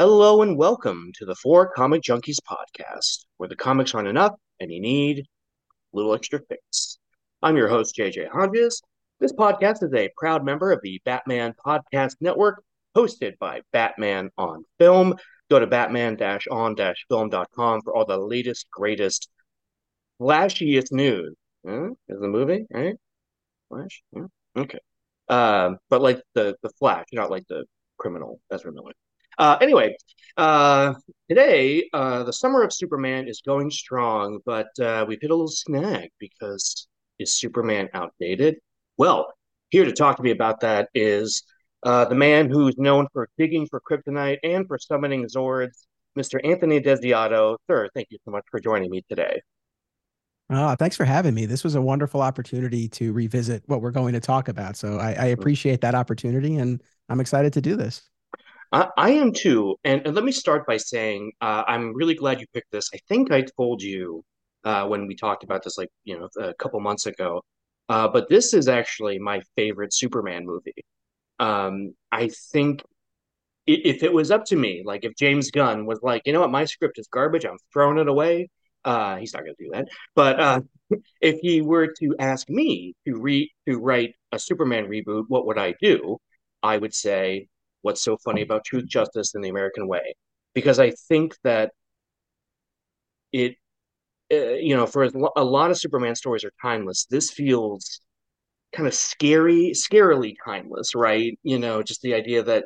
Hello and welcome to the Four Comic Junkies podcast, where the comics aren't enough and you need a little extra fix. I'm your host, JJ Hodges. This podcast is a proud member of the Batman Podcast Network, hosted by Batman on Film. Go to batman-on-film.com for all the latest, greatest, flashiest news. Huh? Is the movie, right? Flash? Yeah. Okay. Um, but like the the Flash, not like the criminal Ezra Miller. Uh, anyway, uh, today uh, the summer of Superman is going strong, but uh, we've hit a little snag because is Superman outdated? Well, here to talk to me about that is uh, the man who's known for digging for kryptonite and for summoning Zords, Mr. Anthony Desiato. Sir, thank you so much for joining me today. Oh, thanks for having me. This was a wonderful opportunity to revisit what we're going to talk about. So I, I appreciate that opportunity, and I'm excited to do this. I, am too. And, and, let me start by saying uh, I'm really glad you picked this. I think I told you uh, when we talked about this, like you know, a couple months ago. Uh, but this is actually my favorite Superman movie. Um, I think if it was up to me, like if James Gunn was like, you know what, my script is garbage, I'm throwing it away. Uh, he's not going to do that. But uh, if he were to ask me to re to write a Superman reboot, what would I do? I would say, what's so funny about Truth, Justice, and the American Way? Because I think that it, uh, you know, for a lot of Superman stories are timeless. This feels kind of scary, scarily timeless, right? You know, just the idea that,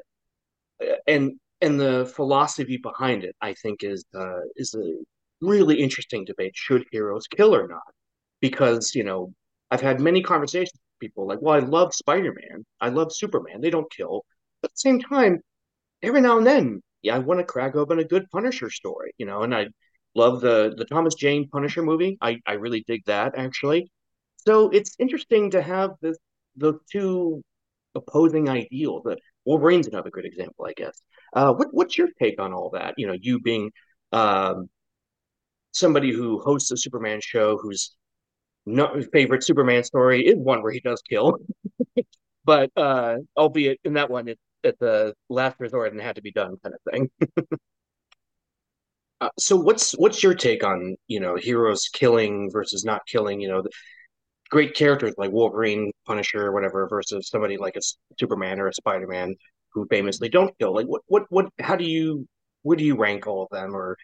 uh, and and the philosophy behind it, I think, is uh, is a really interesting debate. Should heroes kill or not? Because you know, I've had many conversations with people like, well, I love Spider Man, I love Superman. They don't kill, but at the same time, every now and then, yeah, I want to crack open a good Punisher story, you know, and I love the the Thomas Jane Punisher movie. I I really dig that actually. So it's interesting to have this the two opposing ideals. That Wolverine's another good example, I guess. Uh, what what's your take on all that? You know, you being um, somebody who hosts a Superman show whose no, favorite Superman story is one where he does kill, but uh, albeit in that one, it's at the last resort and had to be done, kind of thing. uh, so, what's what's your take on you know heroes killing versus not killing? You know, the great characters like Wolverine, Punisher, whatever, versus somebody like a Superman or a Spider Man who famously don't kill. Like, what what what? How do you where do you rank all of them, or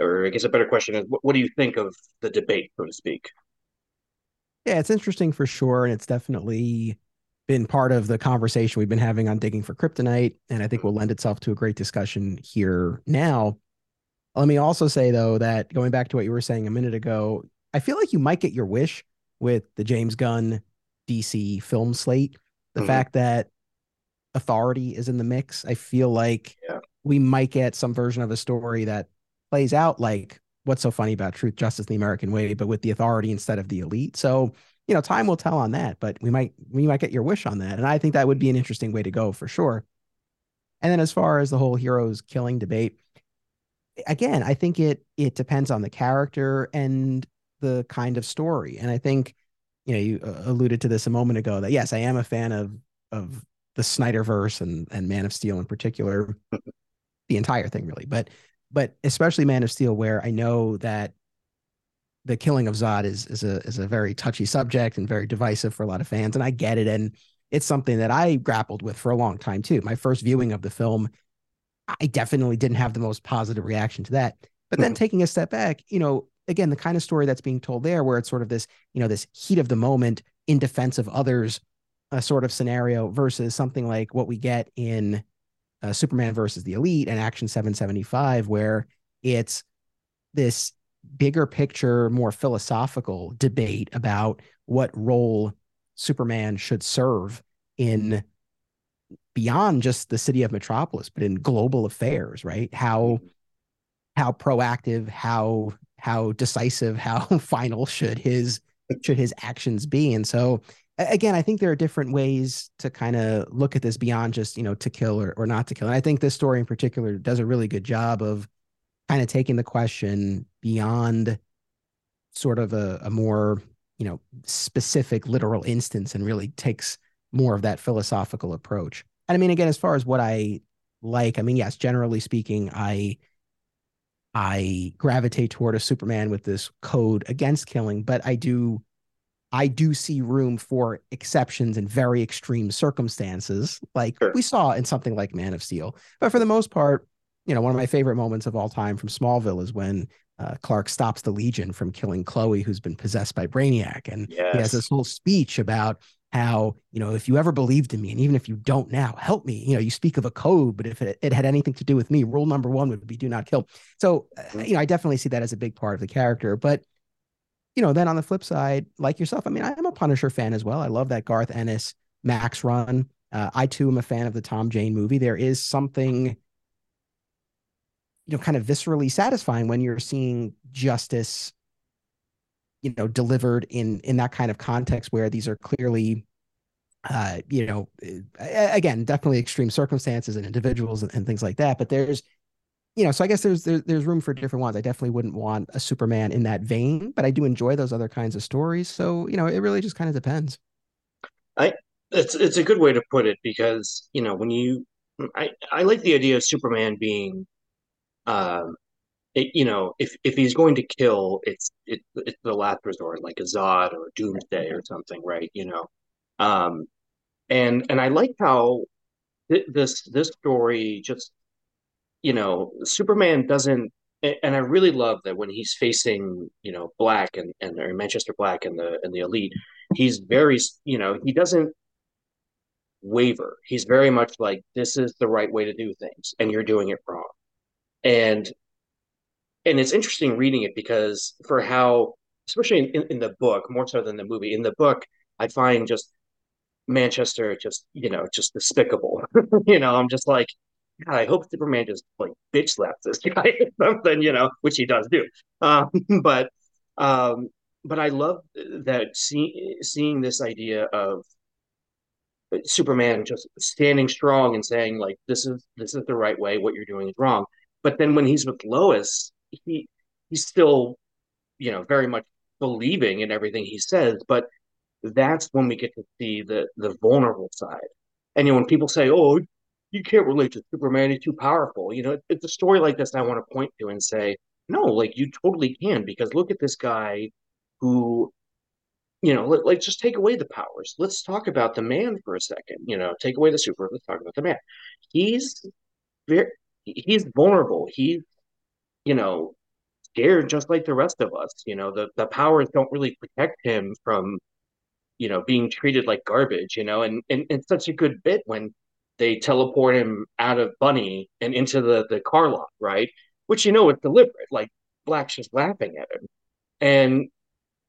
or I guess a better question is, what, what do you think of the debate, so to speak? Yeah, it's interesting for sure, and it's definitely been part of the conversation we've been having on digging for kryptonite, and I think will lend itself to a great discussion here now. Let me also say though that going back to what you were saying a minute ago, I feel like you might get your wish with the James Gunn DC film slate. The mm-hmm. fact that authority is in the mix, I feel like yeah. we might get some version of a story that plays out like what's so funny about truth, justice, the American way, but with the authority instead of the elite. So, you know, time will tell on that, but we might we might get your wish on that. And I think that would be an interesting way to go for sure. And then as far as the whole heroes killing debate, again, I think it it depends on the character and the kind of story. And I think, you know, you uh, alluded to this a moment ago that yes, I am a fan of of the Snyderverse and and Man of Steel in particular, the entire thing really. But but especially Man of Steel, where I know that the killing of Zod is is a is a very touchy subject and very divisive for a lot of fans, and I get it, and it's something that I grappled with for a long time too. My first viewing of the film, I definitely didn't have the most positive reaction to that. But then mm-hmm. taking a step back, you know, again, the kind of story that's being told there, where it's sort of this, you know, this heat of the moment in defense of others, a sort of scenario versus something like what we get in uh, Superman versus the Elite and Action 775, where it's this bigger picture, more philosophical debate about what role Superman should serve in beyond just the city of Metropolis, but in global affairs, right? How mm-hmm. how proactive, how how decisive, how final should his should his actions be? And so again, I think there are different ways to kind of look at this beyond just, you know, to kill or, or not to kill. And I think this story in particular does a really good job of kind of taking the question beyond sort of a, a more, you know, specific literal instance and really takes more of that philosophical approach. And I mean, again, as far as what I like. I mean, yes, generally speaking, I I gravitate toward a Superman with this code against killing, but I do I do see room for exceptions in very extreme circumstances, like sure. we saw in something like Man of Steel. But for the most part, you know, one of my favorite moments of all time from Smallville is when uh, Clark stops the Legion from killing Chloe, who's been possessed by Brainiac, and yes. he has this whole speech about how you know if you ever believed in me, and even if you don't now, help me. You know, you speak of a code, but if it, it had anything to do with me, rule number one would be do not kill. So, uh, mm-hmm. you know, I definitely see that as a big part of the character, but you know, then on the flip side, like yourself, I mean, I'm a Punisher fan as well. I love that Garth Ennis Max run. Uh, I too am a fan of the Tom Jane movie. There is something, you know, kind of viscerally satisfying when you're seeing justice, you know, delivered in in that kind of context where these are clearly, uh, you know, again, definitely extreme circumstances and individuals and, and things like that. But there's you know, so I guess there's, there's there's room for different ones. I definitely wouldn't want a Superman in that vein, but I do enjoy those other kinds of stories. So you know, it really just kind of depends. I it's it's a good way to put it because you know when you I I like the idea of Superman being, um, it, you know, if if he's going to kill, it's it, it's the last resort, like a Zod or Doomsday or something, right? You know, um, and and I like how th- this this story just you know, Superman doesn't and I really love that when he's facing, you know, Black and and or Manchester Black and the and the Elite, he's very, you know, he doesn't waver. He's very much like this is the right way to do things, and you're doing it wrong. And and it's interesting reading it because for how, especially in, in the book, more so than the movie, in the book, I find just Manchester just you know just despicable. you know, I'm just like God, I hope Superman just like bitch slaps this guy or something, you know, which he does do. Um, but um, but I love that see, seeing this idea of Superman just standing strong and saying like this is this is the right way, what you're doing is wrong. But then when he's with Lois, he he's still, you know, very much believing in everything he says, but that's when we get to see the the vulnerable side. And you know, when people say, "Oh, you can't relate to Superman. He's too powerful. You know, it's a story like this I want to point to and say, no, like you totally can because look at this guy who, you know, let, like just take away the powers. Let's talk about the man for a second. You know, take away the super. Let's talk about the man. He's very, he's vulnerable. He's, you know, scared just like the rest of us. You know, the the powers don't really protect him from, you know, being treated like garbage. You know, and and it's such a good bit when they teleport him out of Bunny and into the the car lot, right? Which you know is deliberate. Like Black's just laughing at him, and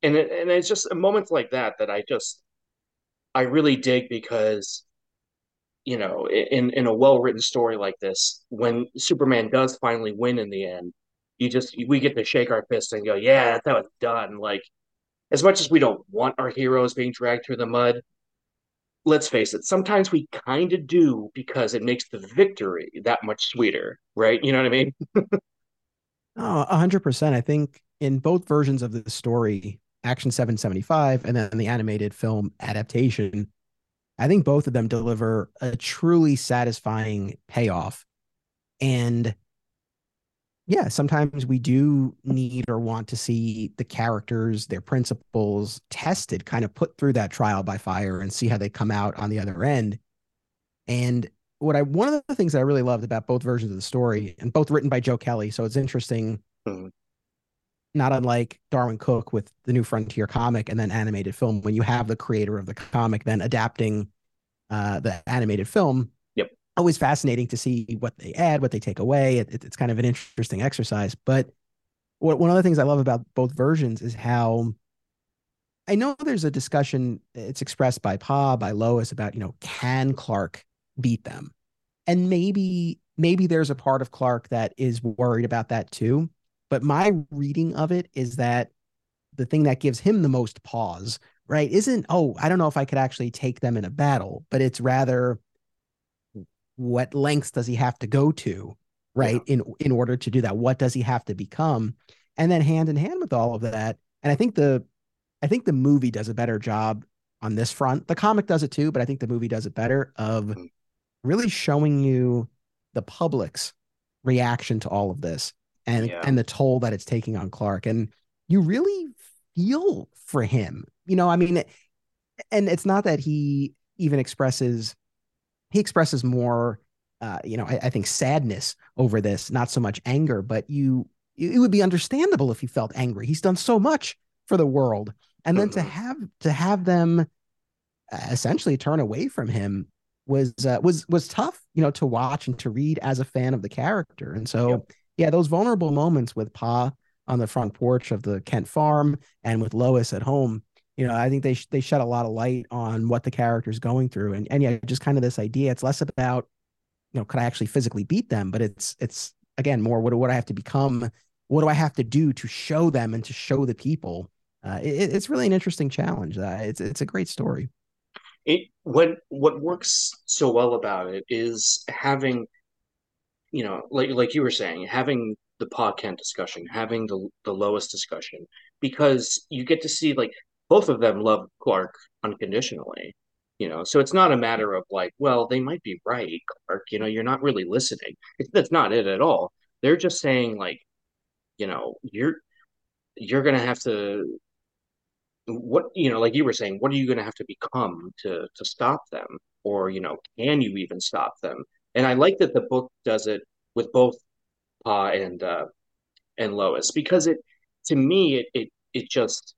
and it, and it's just moments like that that I just I really dig because you know in in a well written story like this, when Superman does finally win in the end, you just we get to shake our fists and go, yeah, that was done. Like as much as we don't want our heroes being dragged through the mud, let's face it, sometimes we kind of do because it makes the victory that much sweeter, right? You know what I mean? oh, 100%. I think in both versions of the story, Action 775 and then the animated film adaptation, I think both of them deliver a truly satisfying payoff. And yeah, sometimes we do need or want to see the characters, their principles tested, kind of put through that trial by fire and see how they come out on the other end. And what I one of the things that I really loved about both versions of the story, and both written by Joe Kelly, so it's interesting, mm-hmm. Not unlike Darwyn Cooke with the New Frontier comic and then animated film, when you have the creator of the comic then adapting uh, the animated film Yep. always fascinating to see what they add, what they take away. It, it, it's kind of an interesting exercise. But what, one of the things I love about both versions is how I know there's a discussion. It's expressed by Pa, by Lois about you know can Clark beat them, and maybe maybe there's a part of Clark that is worried about that too. But my reading of it is that the thing that gives him the most pause, right, isn't oh I don't know if I could actually take them in a battle, but it's rather what lengths does he have to go to right yeah. in in order to do that what does he have to become and then hand in hand with all of that and i think the i think the movie does a better job on this front the comic does it too but i think the movie does it better of mm-hmm. really showing you the public's reaction to all of this and Yeah. and the toll that it's taking on Clark. And you really feel for him. You know, I mean, and it's not that he even expresses he expresses more uh, you know, I, I think sadness over this, not so much anger, but you it would be understandable if he felt angry. He's done so much for the world. And then to Mhm. have to have them uh, essentially turn away from him was uh, was was tough, you know, to watch and to read as a fan of the character. And so, Yep. Yeah, those vulnerable moments with Pa on the front porch of the Kent farm and with Lois at home, you know, I think they sh- they shed a lot of light on what the character's going through. And and yeah, just kind of this idea. It's less about, you know, could I actually physically beat them, but it's it's again more what what I have to become? What do I have to do to show them and to show the people? Uh, it, it's really an interesting challenge. Uh, it's it's a great story. it what what works so well about it is having you know like like you were saying having the Kent discussion having the the Lois discussion because you get to see like both of them love Clark unconditionally you know? So it's not a matter of like well they might be right Clark you know you're not really listening. It's, that's not it at all. They're just saying like you know you're you're gonna have to what you know like you were saying what are you going to have to become to to stop them? Or you know can you even stop them and i like that the book does it with both pa and uh and lois because it to me it it, it just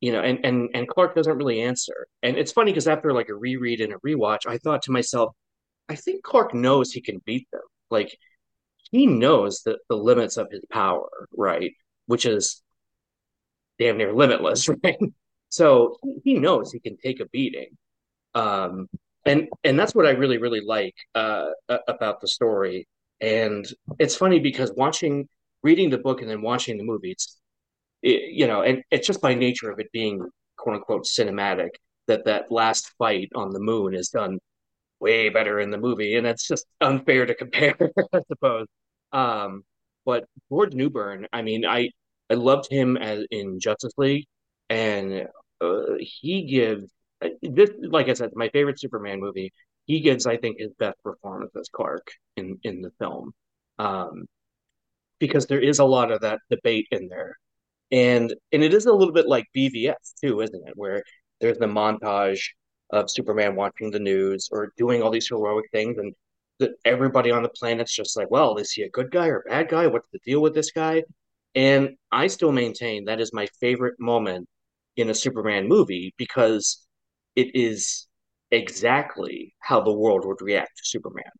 you know and and and clark doesn't really answer and it's funny because after like a reread and a rewatch i thought to myself i think clark knows he can beat them like he knows the, the limits of his power right which is damn near limitless, right? So he knows he can take a beating. Um, and and that's what I really really like uh, about the story. And it's funny because watching, reading the book and then watching the movie, it's it, you know, and it's just by nature of it being quote unquote cinematic that that last fight on the moon is done way better in the movie, and it's just unfair to compare, I suppose. Um, but George Newbern, I mean, I I loved him as in Justice League, and uh, he gives this, like I said, my favorite Superman movie. He gives, I think, his best performance as Clark in in the film, um, because there is a lot of that debate in there, and and it is a little bit like BVS too, isn't it? Where there's the montage of Superman watching the news or doing all these heroic things, and that everybody on the planet's just like, well, is he a good guy or a bad guy? What's the deal with this guy? And I still maintain that is my favorite moment in a Superman movie because it is exactly how the world would react to Superman.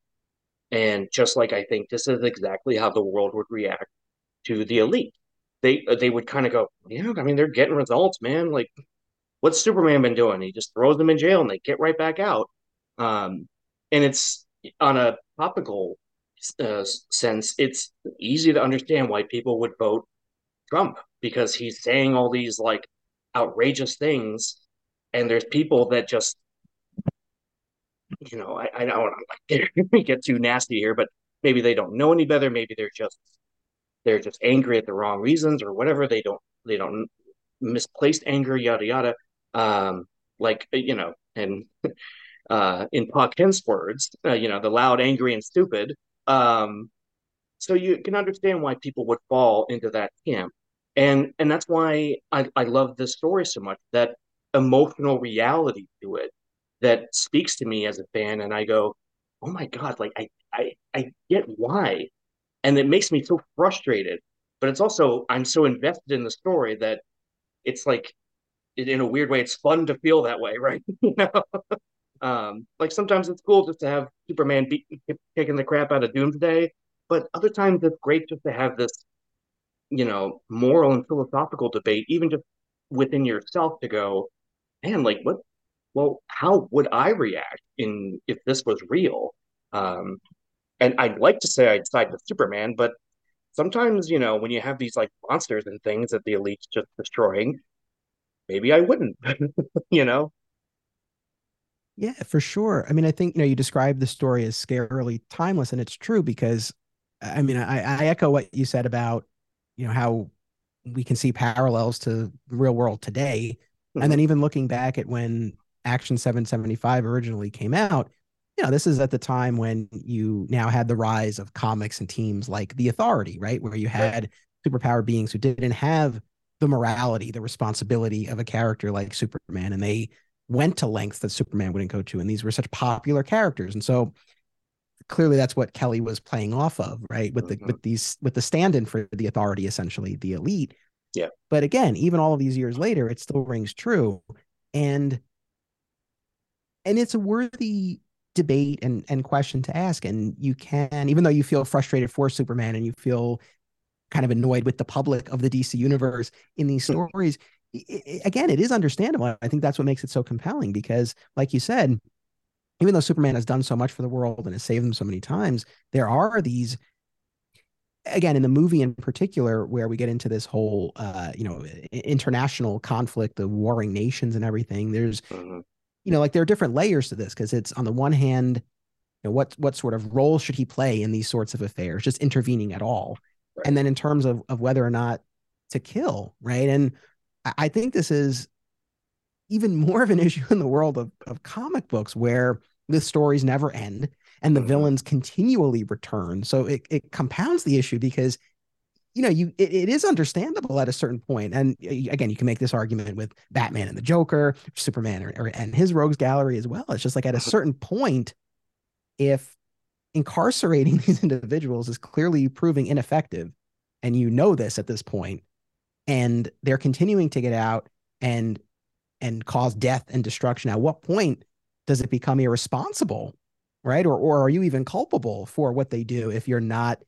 And just like I think this is exactly how the world would react to the elite. They they would kind of go, yeah, I mean they're getting results, man. Like what's Superman been doing? He just throws them in jail and they get right back out. Um, and it's on a topical uh, sense, it's easy to understand why people would vote Trump because he's saying all these like outrageous things, and there's people that just, you know, I, I don't want to get too nasty here, but maybe they don't know any better. Maybe they're just they're just angry at the wrong reasons or whatever. They don't they don't misplaced anger, yada yada. Um, like you know, and uh, in Pa Kent's words, uh, you know, the loud, angry, and stupid. Um, so you can understand why people would fall into that camp, and and that's why I I love this story so much. That emotional reality to it that speaks to me as a fan, and I go, oh my god, like I I I get why, and it makes me so frustrated. But it's also I'm so invested in the story that it's like in a weird way, it's fun to feel that way, right? you know, um, like sometimes it's cool just to have Superman beat, kicking the crap out of Doomsday, but other times it's great just to have this, you know, moral and philosophical debate, even just within yourself, to go, man, like what? Well, how would I react in if this was real? Um, and I'd like to say I'd side with Superman, but sometimes, you know, when you have these like monsters and things that the elite's just destroying, maybe I wouldn't, you know? Yeah, for sure. I mean, I think, you know, you described the story as scarily timeless, and it's true because, I mean, I, I echo what you said about, you know, how we can see parallels to the real world today. Mm-hmm. And then even looking back at when Action 775 originally came out, you know, this is at the time when you now had the rise of comics and teams like The Authority, right? Where you had right. superpowered beings who didn't have the morality, the responsibility of a character like Superman. And they went to lengths that Superman wouldn't go to. And these were such popular characters. And so clearly that's what Kelly was playing off of, right? With the mm-hmm. with these with the stand-in for the authority, essentially, the elite. Yeah. But again, even all of these years later, it still rings true. And and it's a worthy debate and and question to ask. And you can, even though you feel frustrated for Superman and you feel kind of annoyed with the public of the DC universe in these hmm. stories, it, again, it is understandable. I think that's what makes it so compelling because, like you said, even though Superman has done so much for the world and has saved them so many times, there are these again in the movie in particular where we get into this whole uh you know international conflict of warring nations and everything there's mm-hmm. you know like there are different layers to this because it's on the one hand you know what what sort of role should he play in these sorts of affairs just intervening at all right. and then in terms of of whether or not to kill right and i think this is even more of an issue in the world of, of comic books where the stories never end and the mm-hmm. villains continually return. So it, it compounds the issue because you know you it, it is understandable at a certain point and again you can make this argument with batman and the joker superman or, or, and his rogues gallery as well it's just like at a mm-hmm. certain point if incarcerating these individuals is clearly proving ineffective and you know this at this point and they're continuing to get out and and cause death and destruction at what point does it become irresponsible right? Or or are you even culpable for what they do if you're not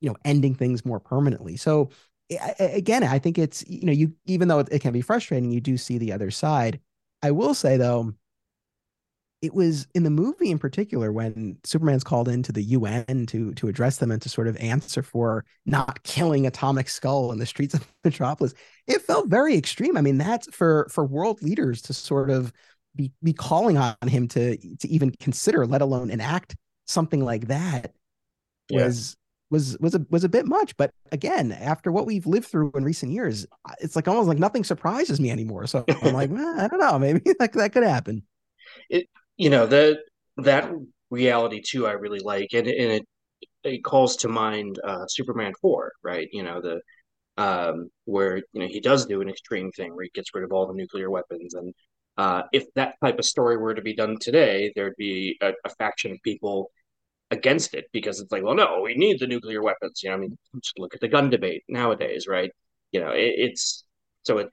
you know ending things more permanently? So again i think it's you know you even though it can be frustrating you do see the other side. I will say though it was in the movie in particular when superman's called into the un to to address them and to sort of answer for not killing atomic skull in the streets of metropolis it felt very extreme. I mean that's for for world leaders to sort of be be calling on him to to even consider, let alone enact something like that was yeah. was was a was a bit much. But again, after what we've lived through in recent years, it's like almost like nothing surprises me anymore. So I'm like, well, I don't know, maybe that that could happen. It you know the that reality too, I really like, and and it it calls to mind uh, Superman four, right? You know the um, where you know he does do an extreme thing where he gets rid of all the nuclear weapons and uh, if that type of story were to be done today, there'd be a, a, faction of people against it because it's like, well, no, we need the nuclear weapons. You know, I mean, just look at the gun debate nowadays, right? You know, it, it's so it,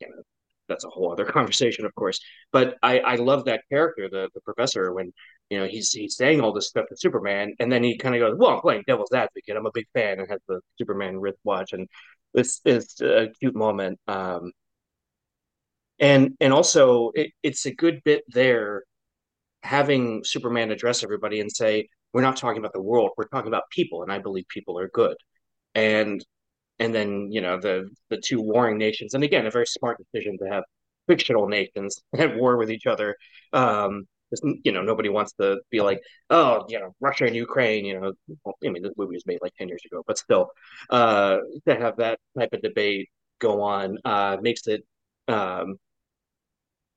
you know, that's a whole other conversation, of course. But I, I love that character, the the professor, when you know he's he's saying all this stuff to Superman, and then he kind of goes, "Well, I'm playing devil's advocate. I'm a big fan," and has the Superman wristwatch, and this is a cute moment. Um, and and also it, it's a good bit there having superman address everybody and say we're not talking about the world we're talking about people and i believe people are good. And and then you know the the two warring nations and again a very smart decision to have fictional nations at war with each other um you know nobody wants to be like oh you know russia and ukraine you know i mean this movie was made like 10 years ago but still uh to have that type of debate go on uh makes it um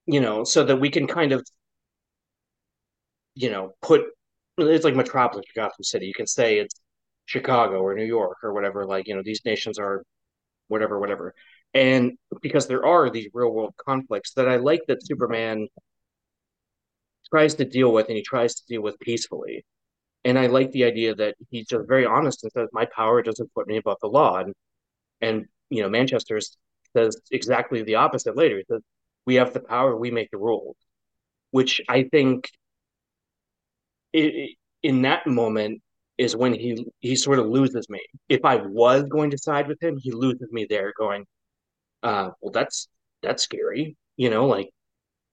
you know, so that we can kind of, you know, put it's like Metropolis, Gotham City. You can say it's Chicago or New York or whatever. Like, you know, these nations are whatever, whatever. And because there are these real world conflicts that I like that Superman tries to deal with and he tries to deal with peacefully. And I like the idea that he's just very honest and says, My power doesn't put me above the law. And and you know, Manchester says exactly the opposite later. He says, we have the power, we make the rules, which I think it, in that moment is when he he sort of loses me. If I was going to side with him, he loses me there, going, uh, well, that's that's scary, you know, like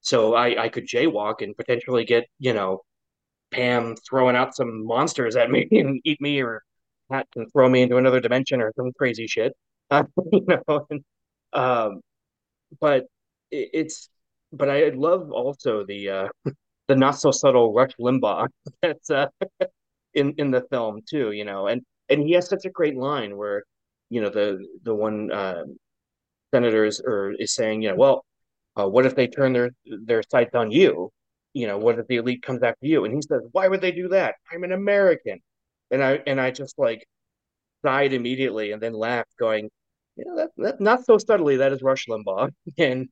so I I could jaywalk and potentially get you know Pam throwing out some monsters at me and eat me, or Pat can throw me into another dimension or some crazy shit, you know. And, um, but it, it's but I love also the uh, the not so subtle Rush Limbaugh that's uh, in in the film too. You know, and and he has such a great line where you know the the one uh, senator is or is saying, you know, well, uh, what if they turn their their sights on you? you know, what if the elite comes after you? And he says, why would they do that? I'm an American. And I and I just like sighed immediately and then laughed, going, you know, that, that not so subtly, that is Rush Limbaugh and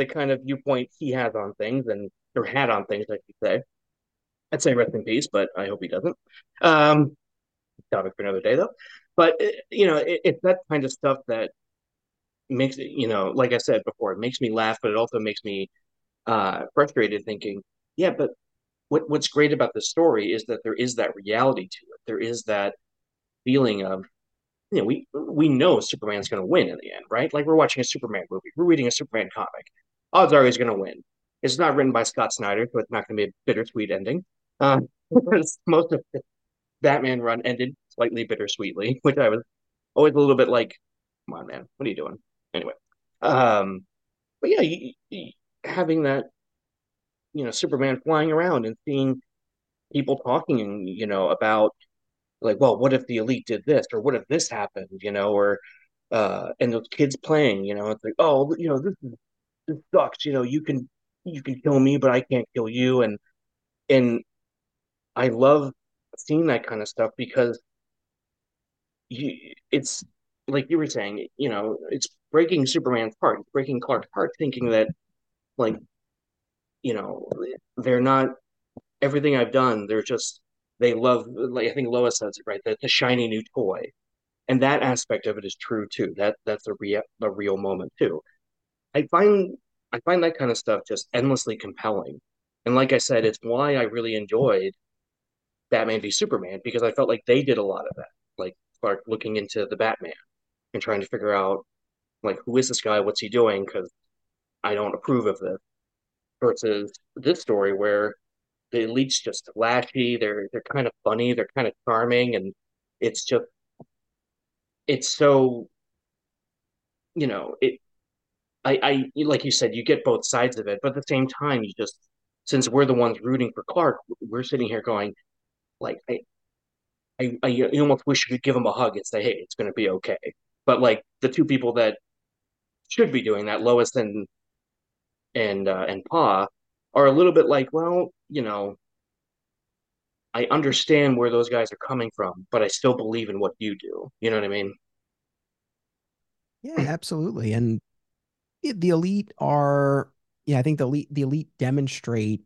the kind of viewpoint he has on things and or had on things, I should say. I'd say rest in peace, but I hope he doesn't. Um, topic for another day, though. But you know, it, it's that kind of stuff that makes it, you know, like I said before, it makes me laugh, but it also makes me uh, frustrated, thinking, yeah, but what what's great about the story is that there is that reality to it. There is that feeling of, you know, we we know Superman's going to win in the end, right? Like we're watching a Superman movie, we're reading a Superman comic. Odds are he's going to win. It's not written by Scott Snyder, so it's not going to be a bittersweet ending. Uh, most of the Batman run ended slightly bittersweetly, which I was always a little bit like, "Come on, man, what are you doing?" Anyway, um, but yeah, having that, you know, Superman flying around and seeing people talking, you know, about like, well, what if the elite did this, or what if this happened, you know, or uh, and those kids playing, you know, it's like, oh, you know, this is this sucks, you know, you can you can kill me, but I can't kill you, and and I love seeing that kind of stuff because you, it's like you were saying, you know, it's breaking Superman's heart, breaking Clark's heart, thinking that like, you know, they're not everything I've done. They're just they love. Like I think Lois says it right. That the shiny new toy, and that aspect of it is true too. That that's a real a real moment too. I find I find that kind of stuff just endlessly compelling. And like I said, it's why I really enjoyed Batman v Superman because I felt like they did a lot of that. Like Clark looking into the Batman and trying to figure out like who is this guy, what's he doing? Because I don't approve of this. Versus this story where the elite's just flashy, they're they're kind of funny, they're kind of charming, and it's just it's so you know it. I I like you said, you get both sides of it, but at the same time, you just since we're the ones rooting for Clark, we're sitting here going like I I, I almost wish you could give him a hug and say, "Hey, it's going to be okay." But like the two people that should be doing that, Lois and and uh, and Pa, are a little bit like, well, you know, I understand where those guys are coming from, but I still believe in what you do. You know what I mean? Yeah, absolutely. And the elite are, yeah, I think the elite the elite demonstrate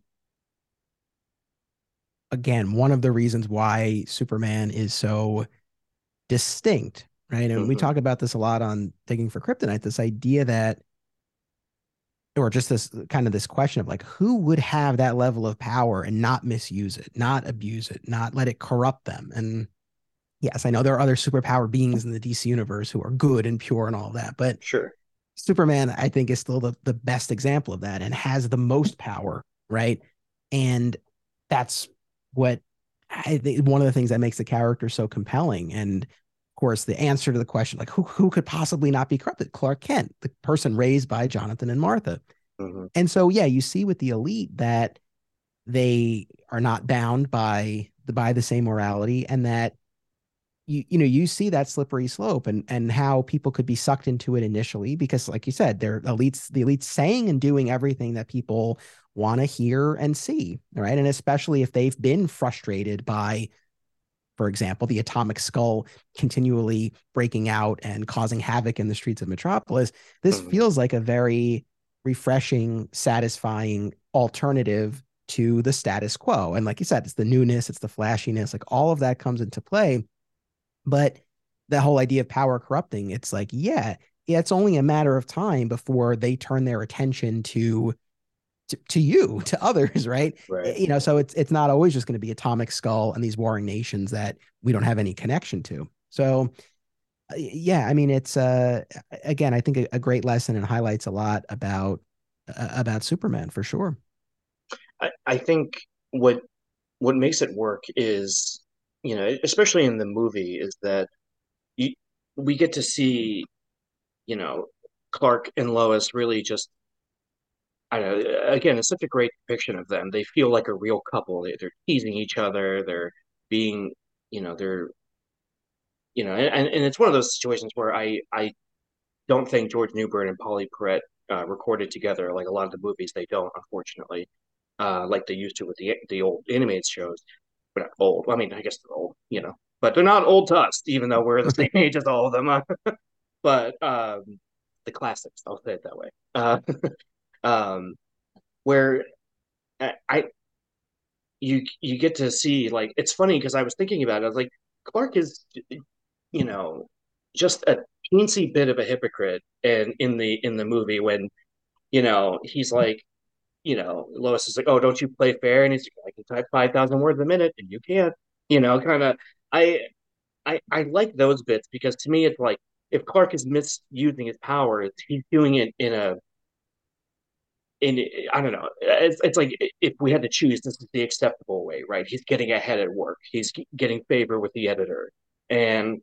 again one of the reasons why Superman is so distinct, right? And mm-hmm. we talk about this a lot on digging for kryptonite. This idea that or just this kind of this question of like who would have that level of power and not misuse it not abuse it not let it corrupt them and yes i know there are other superpower beings in the dc universe who are good and pure and all that but sure superman i think is still the, the best example of that and has the most power right and that's what I think one of the things that makes the character so compelling and of course, the answer to the question, like who who could possibly not be corrupted? Clark Kent, the person raised by Jonathan and Martha. Mm-hmm. And so, yeah, you see with the elite that they are not bound by the by the same morality, and that you you know you see that slippery slope and and how people could be sucked into it initially because, like you said, they're elites. The elites saying and doing everything that people want to hear and see, right? And especially if they've been frustrated by for example, the atomic skull continually breaking out and causing havoc in the streets of Metropolis, this mm-hmm. feels like a very refreshing, satisfying alternative to the status quo. And like you said, it's the newness, it's the flashiness, like all of that comes into play. But the whole idea of power corrupting, it's like, yeah, yeah, it's only a matter of time before they turn their attention to to, to you to others right? right. You know so it's it's not always just going to be atomic skull and these warring nations that we don't have any connection to. So uh, yeah i mean it's uh again i think a, a great lesson and highlights a lot about uh, about superman for sure. I, I think what what makes it work is you know especially in the movie is that you we get to see you know clark and lois really just I don't know. Again, it's such a great depiction of them. They feel like a real couple. They, they're teasing each other. They're being, you know, they're, you know, and, and it's one of those situations where I I don't think George Newbern and Pauley Perrette uh, recorded together like a lot of the movies. They don't, unfortunately. uh, like they used to with the the old animated shows. But not old. I mean, I guess they're old, you know, but they're not old to us, even though we're the same age as all of them. but um, the classics, I'll say it that way. Uh, um, where I you you get to see like it's funny because I was thinking about it. I was like, Clark is, you know, just a teensy bit of a hypocrite, and in the in the movie when, you know, he's like, you know, Lois is like, oh, don't you play fair? And he's like, I can type five thousand words a minute, and you can't. You know, kind of. I I I like those bits because to me it's like if Clark is misusing his powers, he's doing it in a in I don't know. It's, it's like if we had to choose, this is the acceptable way, right? He's getting ahead at work. He's getting favor with the editor, and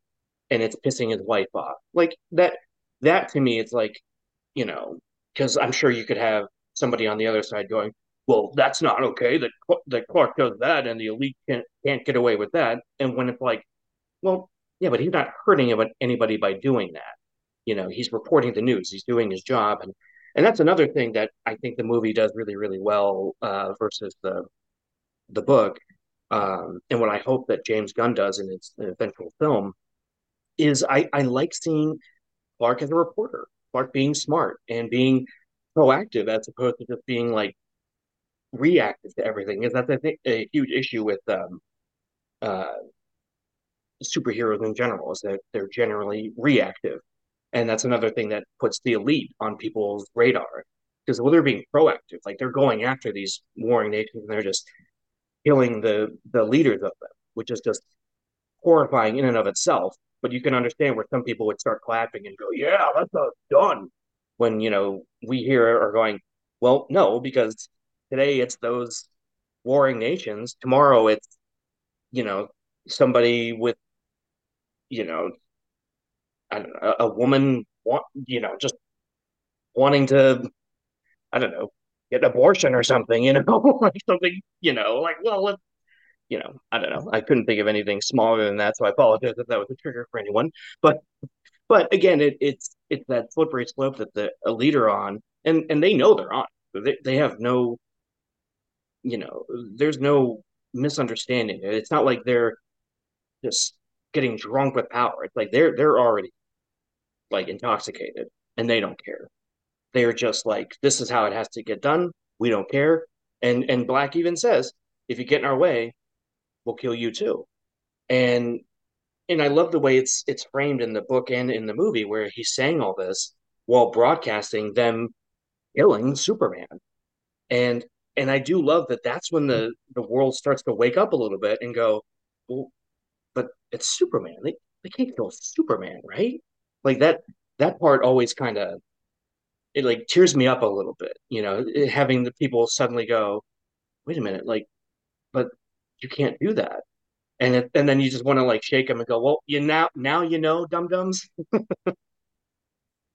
and it's pissing his wife off. Like that. That to me, it's like, you know, because I'm sure you could have somebody on the other side going, "Well, that's not okay. That that Clark does that, and the elite can't can't get away with that." And when it's like, well, yeah, but he's not hurting anybody by doing that. You know, he's reporting the news. He's doing his job, and and that's another thing that I think the movie does really, really well uh, versus the the book. Um, and what I hope that James Gunn does in its eventual film is I, I like seeing Clark as a reporter, Clark being smart and being proactive as opposed to just being like reactive to everything. Is that's I think a huge issue with um, uh, superheroes in general is that they're generally reactive and that's another thing that puts the elite on people's radar because well, they're being proactive. Like they're going after these warring nations and they're just killing the the leaders of them, which is just horrifying in and of itself. But you can understand where some people would start clapping and go, "Yeah, that's us done." When you know we here are going, well, no, because today it's those warring nations. Tomorrow it's you know somebody with you know I a woman want you know just wanting to I don't know get an abortion or something, you know, like something, you know, like well, let you know, I don't know. I couldn't think of anything smaller than that, so I apologize if that was a trigger for anyone. But but again, it, it's it's that slippery slope that the elite are on, and and they know they're on. They they have no, you know, there's no misunderstanding. It's not like they're just getting drunk with power. It's like they're they're already like intoxicated and they don't care. They're just like, this is how it has to get done. We don't care. And and Black even says, if you get in our way, we'll kill you too. And and I love the way it's it's framed in the book and in the movie where he's saying all this while broadcasting them killing Superman. And and I do love that that's when the the world starts to wake up a little bit and go, well, but it's Superman. They they can't kill Superman, right? like that that part always kind of it like tears me up a little bit you know having the people suddenly go wait a minute like but you can't do that and it, and then you just want to like shake them and go well you now now you know dum dums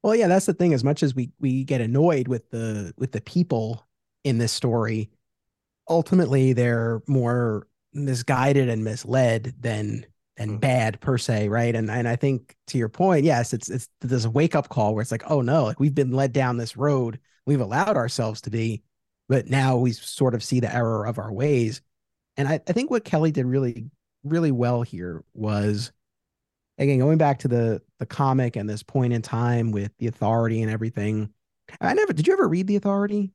well yeah that's the thing as much as we we get annoyed with the with the people in this story ultimately they're more misguided and misled than and mm-hmm. bad per se, right? And and I think to your point, yes, it's it's a wake up call where it's like, oh no, like we've been led down this road, we've allowed ourselves to be, but now we sort of see the error of our ways. And I, I think what Kelly did really, really well here was again going back to the the comic and this point in time with the authority and everything. I never did you ever read the authority?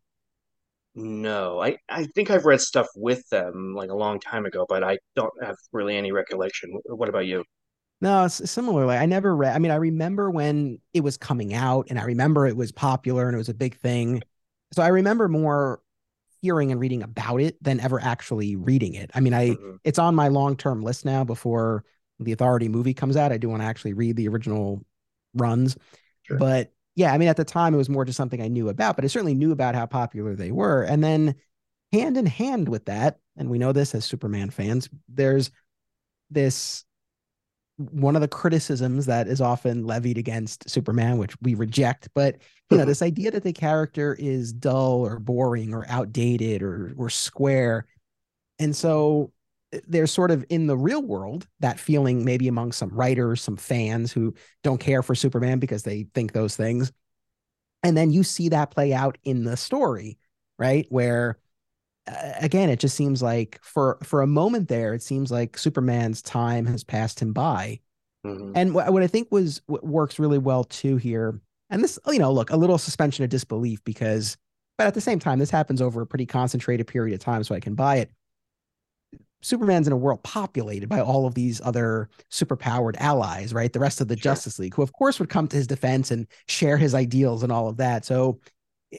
No, I, I think I've read stuff with them like a long time ago, but I don't have really any recollection. What about you? No, similarly, I never read. I mean, I remember when it was coming out, and I remember it was popular and it was a big thing. So I remember more hearing and reading about it than ever actually reading it. I mean, I mm-hmm. it's on my long term list now. Before the Authority movie comes out, I do want to actually read the original runs. Sure. But yeah, I mean, at the time it was more just something I knew about, but I certainly knew about how popular they were. And then hand in hand with that, and we know this as Superman fans, there's this one of the criticisms that is often levied against Superman, which we reject, but you know, mm-hmm. this idea that the character is dull or boring or outdated or or square. And so eh, there's sort of in the real world that feeling maybe among some writers, some fans who don't care for Superman because they think those things. And then you see that play out in the story, right? Where again, it just seems like for for a moment there, it seems like Superman's time has passed him by. Mm-hmm. And what, what I think was what works really well too here, and this, you know, look, a little suspension of disbelief because, but at the same time, this happens over a pretty concentrated period of time, so I can buy it. Superman's in a world populated by all of these other superpowered allies, right? The rest of the sure. Justice League, who of course would come to his defense and share his ideals and all of that. So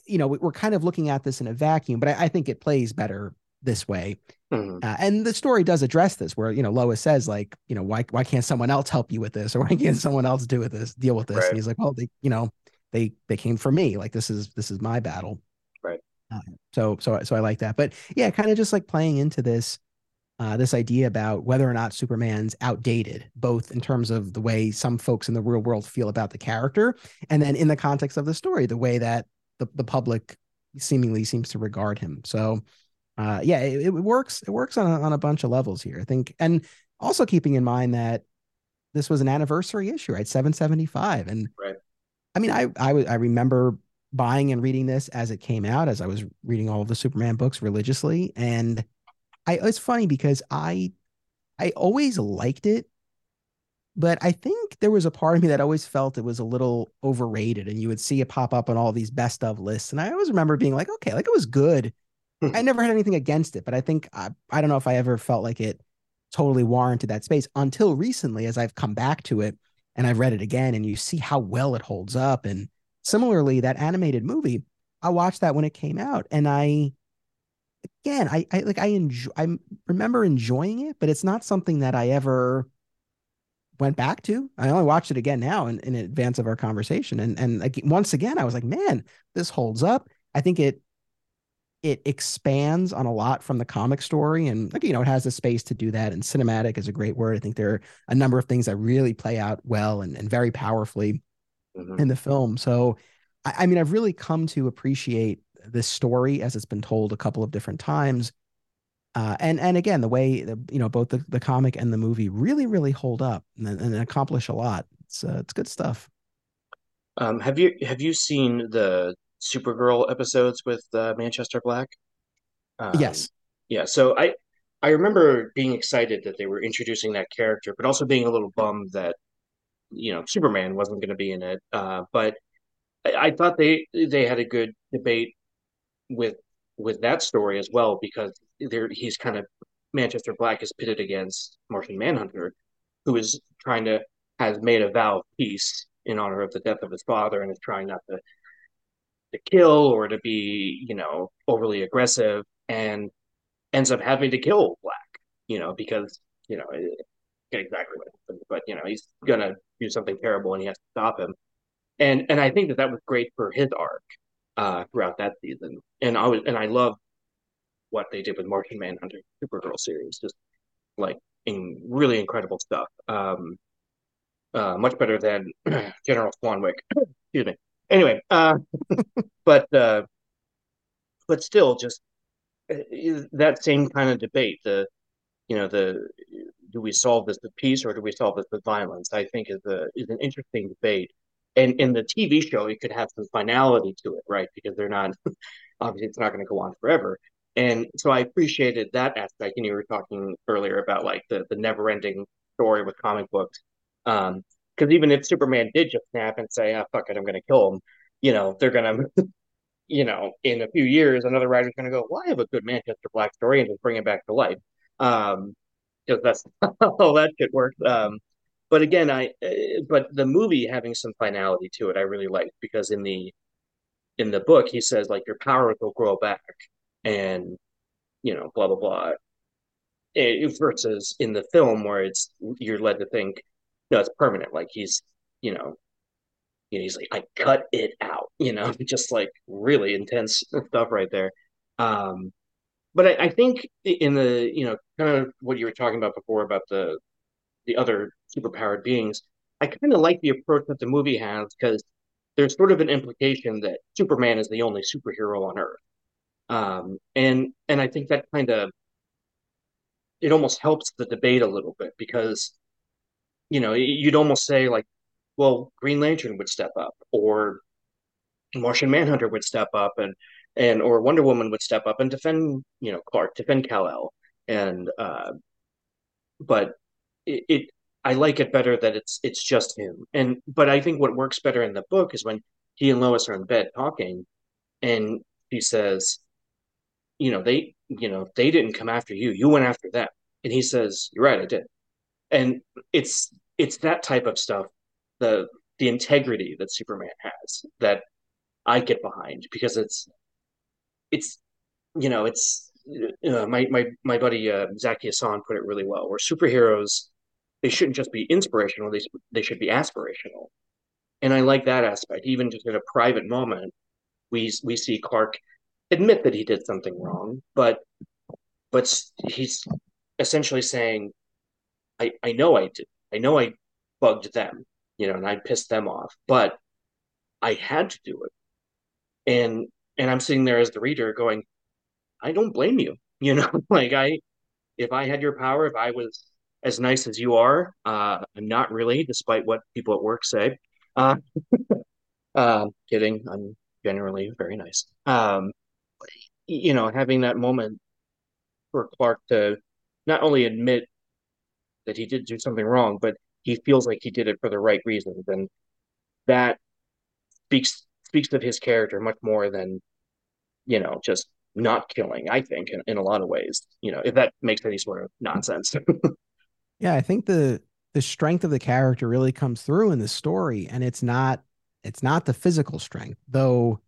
you know, we're kind of looking at this in a vacuum, but I, I think it plays better this way. Mm-hmm. Uh, and the story does address this, where you know Lois says, like, you know, why why can't someone else help you with this, or why can't someone else do with this, deal with this? Right. And he's like, well, they, you know, they they came for me, like this is this is my battle. Right. Uh, so so so I like that, but yeah, kind of just like playing into this. Uh, this idea about whether or not Superman's outdated, both in terms of the way some folks in the real world feel about the character, and then in the context of the story, the way that the, the public seemingly seems to regard him. So uh, yeah, it, it, works. It works on a, on a bunch of levels here, I think, and also keeping in mind that this was an anniversary issue, right? Seven seventy five, and right. I mean, I I I remember buying and reading this as it came out, as I was reading all of the Superman books religiously, and I it's funny because I I always liked it but I think there was a part of me that always felt it was a little overrated, and you would see it pop up on all these best of lists. And I always remember being like, okay, like it was good. I hmm. never had anything against it, but I think I, I don't know if I ever felt like it totally warranted that space until recently, as I've come back to it and I've read it again, and you see how well it holds up. And similarly, that animated movie, I watched that when it came out, and I again, I, I like I enjoy I remember enjoying it, but it's not something that I ever went back to. I only watched it again now in, in advance of our conversation. And and like once again, I was like, man, this holds up. I think it it expands on a lot from the comic story. And like, you know, it has the space to do that. And cinematic is a great word. I think there are a number of things that really play out well and, and very powerfully mm-hmm. in the film. So I, I mean, I've really come to appreciate this story as it's been told a couple of different times uh, and and again, the way the, you know both the, the comic and the movie really really hold up and, and accomplish a lot. It's uh, it's good stuff. Um, have you have you seen the Supergirl episodes with uh, Manchester Black? Um, yes. Yeah. So I I remember being excited that they were introducing that character, but also being a little bummed that you know Superman wasn't going to be in it. Uh, but I, I thought they they had a good debate with with that story as well because there he's kind of Manchester Black is pitted against Martian Manhunter, who is trying to has made a vow of peace in honor of the death of his father and is trying not to to kill or to be you know overly aggressive and ends up having to kill Black, you know, because you know exactly what happened, but you know he's gonna do something terrible and he has to stop him. And and I think that that was great for his arc uh, throughout that season. And I was and I love what they did with Martian Manhunter Supergirl series, just like in really incredible stuff. Um, uh, much better than General Swanwick. Excuse me. Anyway, uh, but uh, but still, just uh, that same kind of debate. The you know the do we solve this with peace or do we solve this with violence? I think is a is an interesting debate and in the TV show, you could have some finality to it, right? Because they're not obviously it's not going to go on forever. And so I appreciated that aspect. And you were talking earlier about like the the never ending story with comic books. Um, because even if Superman did just snap and say, "Ah, oh, fuck it, I'm going to kill him," you know, they're going to, you know, in a few years, another writer's going to go, "Well, I have a good Manchester Black story," and just bring it back to life. Um, because that's how that shit works. Um, but again, I uh, but the movie having some finality to it, I really liked because in the in the book he says like your power will grow back and you know blah blah blah. It, versus in the film where it's you're led to think no, it's permanent. Like he's you know you know, he's like, I cut it out, you know, just like really intense stuff right there. Um, but I, I, think in the, you know, kind of what you were talking about before about the the other superpowered beings. I kind of like the approach that the movie has because there's sort of an implication that Superman is the only superhero on Earth, um, and and I think that kind of it almost helps the debate a little bit because you know you'd almost say like, well, Green Lantern would step up or Martian Manhunter would step up and and or Wonder Woman would step up and defend, you know, Clark, defend Kal-El, and uh, but it, it I like it better that it's it's just him. And but I think what works better in the book is when he and Lois are in bed talking, and he says, you know, they you know they didn't come after you, you went after them, and he says, you're right, I did. And it's it's that type of stuff, the the integrity that Superman has that I get behind because it's it's you know it's uh, my my my buddy uh, Zaki Hasan put it really well. Where superheroes they shouldn't just be inspirational; they they should be aspirational. And I like that aspect. Even just in a private moment, we we see Clark admit that he did something wrong, but but he's essentially saying, "I I know I did. I know I bugged them, you know, and I pissed them off, but I had to do it." And and I'm sitting there as the reader going, I don't blame you. You know, like I, if I had your power, if I was as nice as you are, uh, I'm not really, despite what people at work say. Uh, uh, kidding. I'm generally very nice. Um, you know, having that moment for Clark to not only admit that he did do something wrong, but he feels like he did it for the right reasons, and that speaks speaks of his character much more than you know just not killing, I think, in, in a lot of ways, you know, if that makes any sort of nonsense. yeah, I think the the strength of the character really comes through in the story, and it's not it's not the physical strength, though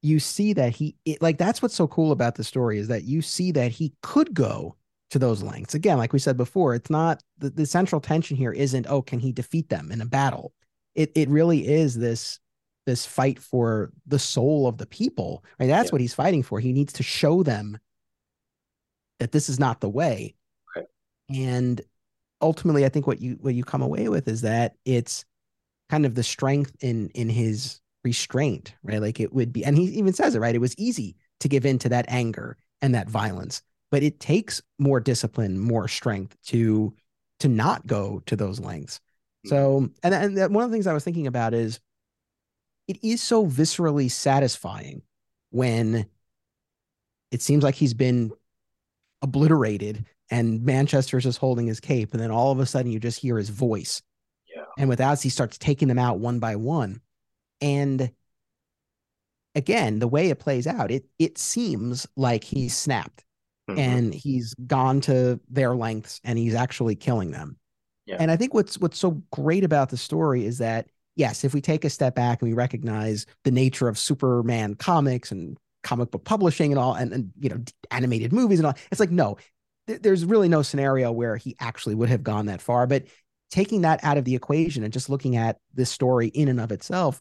you see that he it, like that's what's so cool about the story is that you see that he could go to those lengths. Again, like we said before, it's not the, the central tension here isn't, oh, can he defeat them in a battle? It it really is this this fight for the soul of the people. Right? That's yeah. what he's fighting for. He needs to show them that this is not the way. Right. And ultimately, I think what you what you come away with is that it's kind of the strength in in his restraint, right? Like it would be, and he even says it, right? It was easy to give in to that anger and that violence, but it takes more discipline, more strength to to not go to those lengths. Mm-hmm. So, and and one of the things I was thinking about is it is so viscerally satisfying when it seems like he's been obliterated and Manchester's just holding his cape. And then all of a sudden you just hear his voice. Yeah. And without he starts taking them out one by one. And again, the way it plays out, it it seems like he's snapped mm-hmm. and he's gone to their lengths and he's actually killing them. Yeah. And I think what's what's so great about the story is that yes, if we take a step back and we recognize the nature of Superman comics and comic book publishing and all, and, and you know, animated movies and all, it's like, no, th- there's really no scenario where he actually would have gone that far. But taking that out of the equation and just looking at this story in and of itself,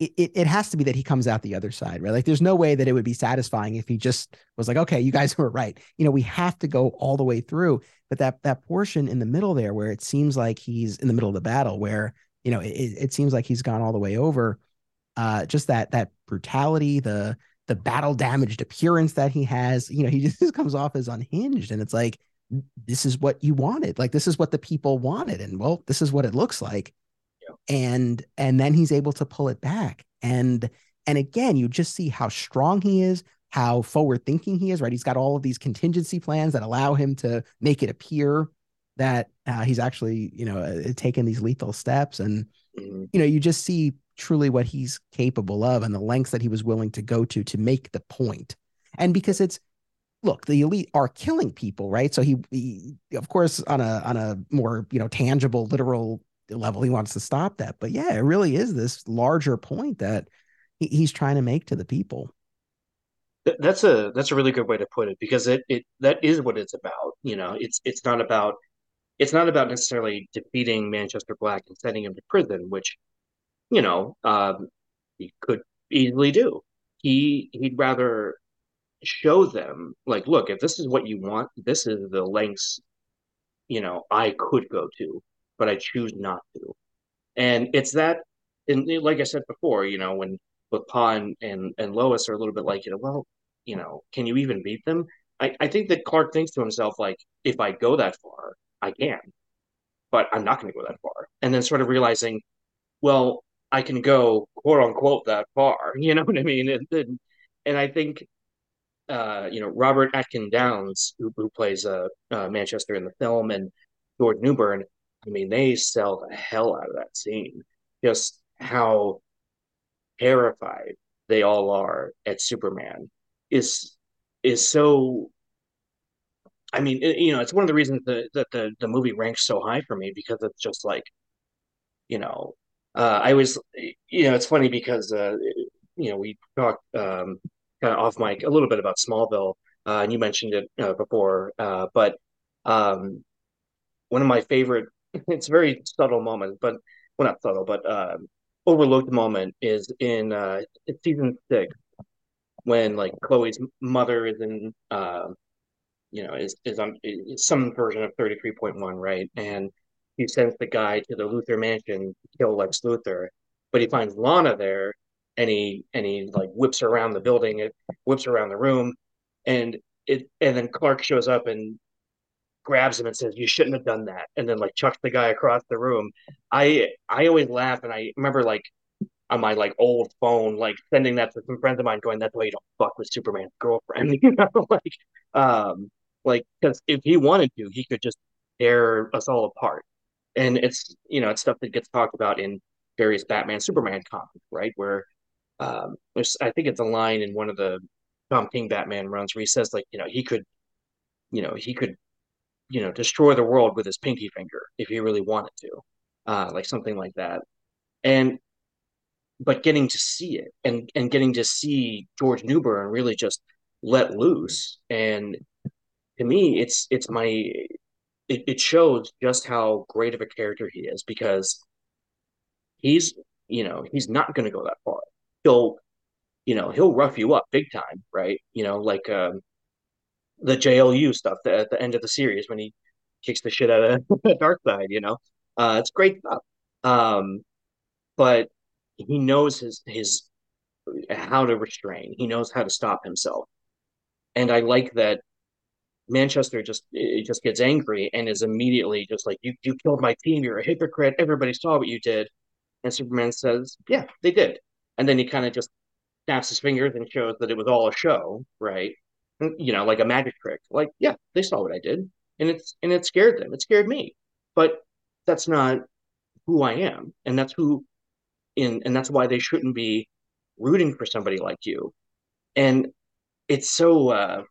it, it, it has to be that he comes out the other side, right? Like there's no way that it would be satisfying if he just was like, okay, you guys were right. You know, we have to go all the way through. But that that portion in the middle there where it seems like he's in the middle of the battle where you know, it, it seems like he's gone all the way over. Uh, just that that brutality, the the battle damaged appearance that he has, you know, he just comes off as unhinged, and it's like this is what you wanted, like this is what the people wanted, and well, this is what it looks like, yeah. and and then he's able to pull it back, and and again, you just see how strong he is, how forward thinking he is, right? He's got all of these contingency plans that allow him to make it appear that uh, he's actually you know uh, taken these lethal steps and mm-hmm. you know you just see truly what he's capable of and the lengths that he was willing to go to to make the point. And because it's look the elite are killing people right? So he, he of course on a on a more you know tangible literal level he wants to stop that. But yeah it really is this larger point that he, he's trying to make to the people. That's a that's a really good way to put it because it it that is what it's about you know? It's it's not about it's not about necessarily defeating Manchester Black and sending him to prison, which, you know, um, he could easily do. He he'd rather show them like, look, if this is what you want, this is the lengths, you know, I could go to, but I choose not to. And it's that, and like I said before, you know, when with Pa and, and, and Lois are a little bit like, you know, well, you know, can you even beat them? I, I think that Clark thinks to himself, like, if I go that far, I, can, but I'm not going to go that far. And then sort of realizing, well, I can go quote unquote that far. You know what I mean? And and, and I think uh, you know Robert Atkin Downes, who, who plays uh, uh, Manchester in the film, and George Newbern. I mean, they sell the hell out of that scene. Just how terrified they all are at Superman is is so. I mean, it, you know, it's one of the reasons that, that the the movie ranks so high for me because it's just like, you know, uh, I was, you know, it's funny because uh, you know we talked um, kind of off mic a little bit about Smallville, uh, and you mentioned it uh, before, uh, but um, one of my favorite, it's a very subtle moment, but well, not subtle, but um, overlooked moment is in uh, season six when like Chloe's mother is in, uh, you know, is is on is some version of thirty three point one, right? And he sends the guy to the Luthor mansion to kill Lex Luthor, but he finds Lana there, and he and he like whips around the building, it whips around the room, and it and then Clark shows up and grabs him and says, "You shouldn't have done that," and then like chucks the guy across the room. I I always laugh, and I remember like on my like old phone, like sending that to some friends of mine, going, "That's why you don't fuck with Superman's girlfriend," you know, like um like because if he wanted to, he could just tear us all apart. And it's you know it's stuff that gets talked about in various Batman Superman comics, right? Where um, there's I think it's a line in one of the Tom King Batman runs where he says like you know he could you know he could you know destroy the world with his pinky finger if he really wanted to uh, like something like that and but getting to see it and and getting to see george newbern really just let loose and to me it's it's my it, it shows just how great of a character he is because he's you know he's not going to go that far he'll you know he'll rough you up big time right you know like um the JLU stuff at the end of the series when he kicks the shit out of Darkseid, you know. Uh, it's great stuff. Um, but he knows his his how to restrain. He knows how to stop himself. And I like that Manchester just it just gets angry and is immediately just like you you killed my team. You're a hypocrite. Everybody saw what you did. And Superman says, "Yeah, they did." And then he kind of just snaps his fingers and shows that it was all a show, right? you know, like a magic trick. Like, yeah, they saw what I did, and it's and it scared them. It scared me, but that's not who I am, and that's who, in and that's why they shouldn't be rooting for somebody like you. And it's so, uh,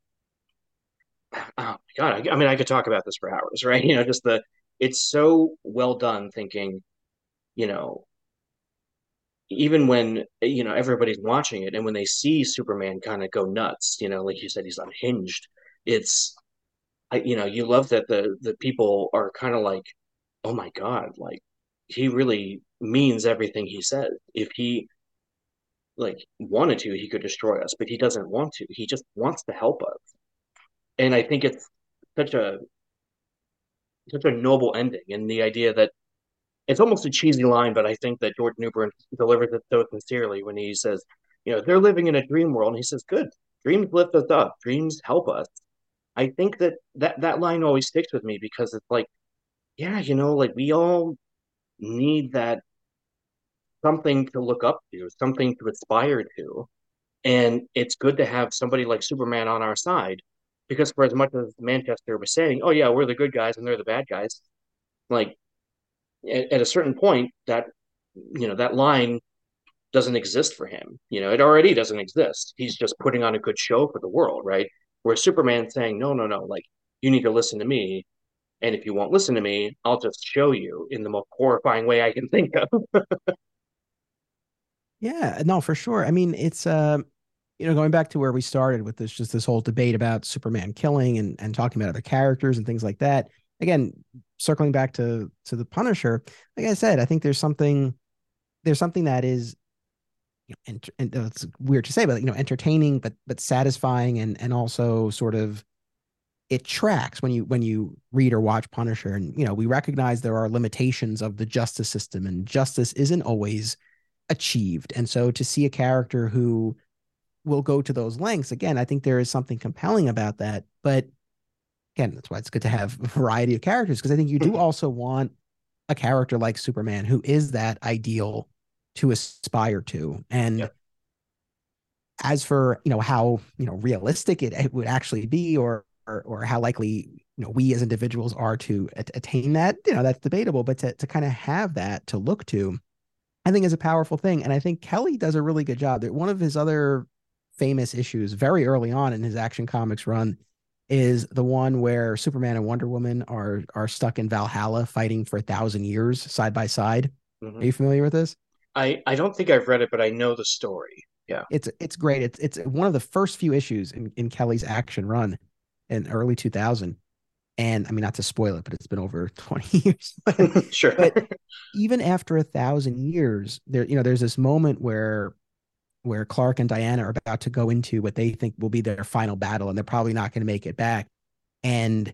oh my god, I, I mean, I could talk about this for hours, right? You know, just the it's so well done. Thinking, you know, even when you know everybody's watching it and when they see superman kind of go nuts you know like you said he's unhinged it's I, you know you love that the the people are kind of like oh my god like he really means everything he says if he like wanted to he could destroy us but he doesn't want to he just wants to help us and i think it's such a such a noble ending and the idea that it's almost a cheesy line, but I think that George Newbern delivers it so sincerely when he says, you know, they're living in a dream world. And he says, good, dreams lift us up, dreams help us. I think that that, that line always sticks with me because it's like, yeah, you know, like we all need that something to look up to, something to aspire to. And it's good to have somebody like Superman on our side because for as much as Manchester was saying, oh, yeah, we're the good guys and they're the bad guys, like at, at a certain point that you know that line doesn't exist for him. You know, it already doesn't exist. He's just putting on a good show for the world, right? Where Superman saying, "No, no, no, like you need to listen to me, and if you won't listen to me, I'll just show you in the most horrifying way I can think of." yeah, no, for sure. I mean, it's uh, you know, going back to where we started with this, just this whole debate about Superman killing and and talking about other characters and things like that. Again, circling back to to the Punisher, like I said, I think there's something there's something that is ent- and uh, it's weird to say, but you know, entertaining, but but satisfying, and and also sort of it tracks when you when you read or watch Punisher, and you know, we recognize there are limitations of the justice system, and justice isn't always achieved, and so to see a character who will go to those lengths again, I think there is something compelling about that, but again, that's why it's good to have a variety of characters because I think you do mm-hmm. also want a character like Superman who is that ideal to aspire to. And as for you know how you know realistic it, it would actually be, or, or or how likely you know we as individuals are to attain that, you know, that's debatable. But to to kind of have that to look to, I think is a powerful thing. And I think Kelly does a really good job. That one of his other famous issues very early on in his Action Comics run is the one where Superman and Wonder Woman are are stuck in Valhalla fighting for a thousand years side by side. Mhm. Are you familiar with this? I I don't think I've read it, but I know the story. Yeah. It's it's great. It's it's one of the first few issues in, in Kelly's action run in early 2000. And I mean, not to spoil it, but it's been over 20 years. Sure. but even after a thousand years, there, you know, there's this moment where where Clark and Diana are about to go into what they think will be their final battle, and they're probably not going to make it back. And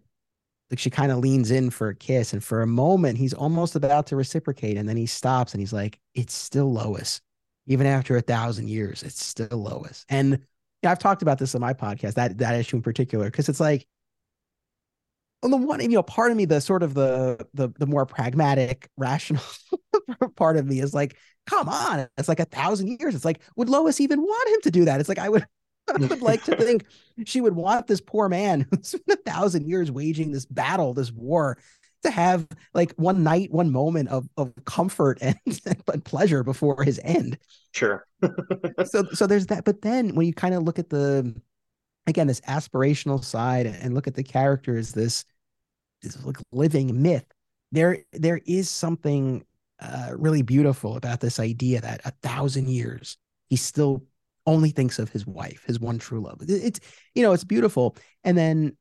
like she kind of leans in for a kiss, and for a moment, he's almost about to reciprocate, and then he stops and he's like, "It's still Lois, even after a thousand years, it's still Lois." And yeah, I've talked about this on my podcast that that issue in particular because it's like on the one, you know, part of me, the sort of the the the more pragmatic, rational part of me is like, come on, it's like a thousand years. It's like, would Lois even want him to do that? It's like I would I would like to think she would want this poor man who's been a thousand years waging this battle, this war, to have like one night, one moment of of comfort and, and pleasure before his end. Sure. so so there's that. But then when you kind of look at the again this aspirational side and look at the character as this this like living myth there there is something uh, really beautiful about this idea that a thousand years he still only thinks of his wife his one true love. It's you know it's beautiful. And then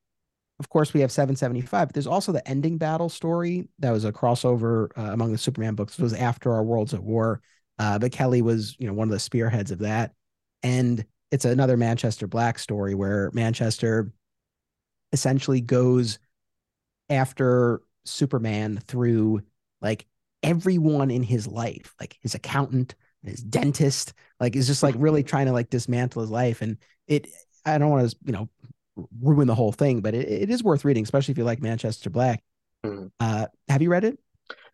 of course we have 775 but there's also the ending battle story that was a crossover uh, among the superman books. It was after our worlds at war uh, but kelly was you know one of the spearheads of that. And it's another Manchester Black story where Manchester essentially goes after Superman through like everyone in his life, like his accountant, his dentist, like is just like really trying to like dismantle his life. And it, I don't want to, you know, ruin the whole thing, but it, it is worth reading, especially if you like Manchester Black. Mm-hmm. Uh, have you read it?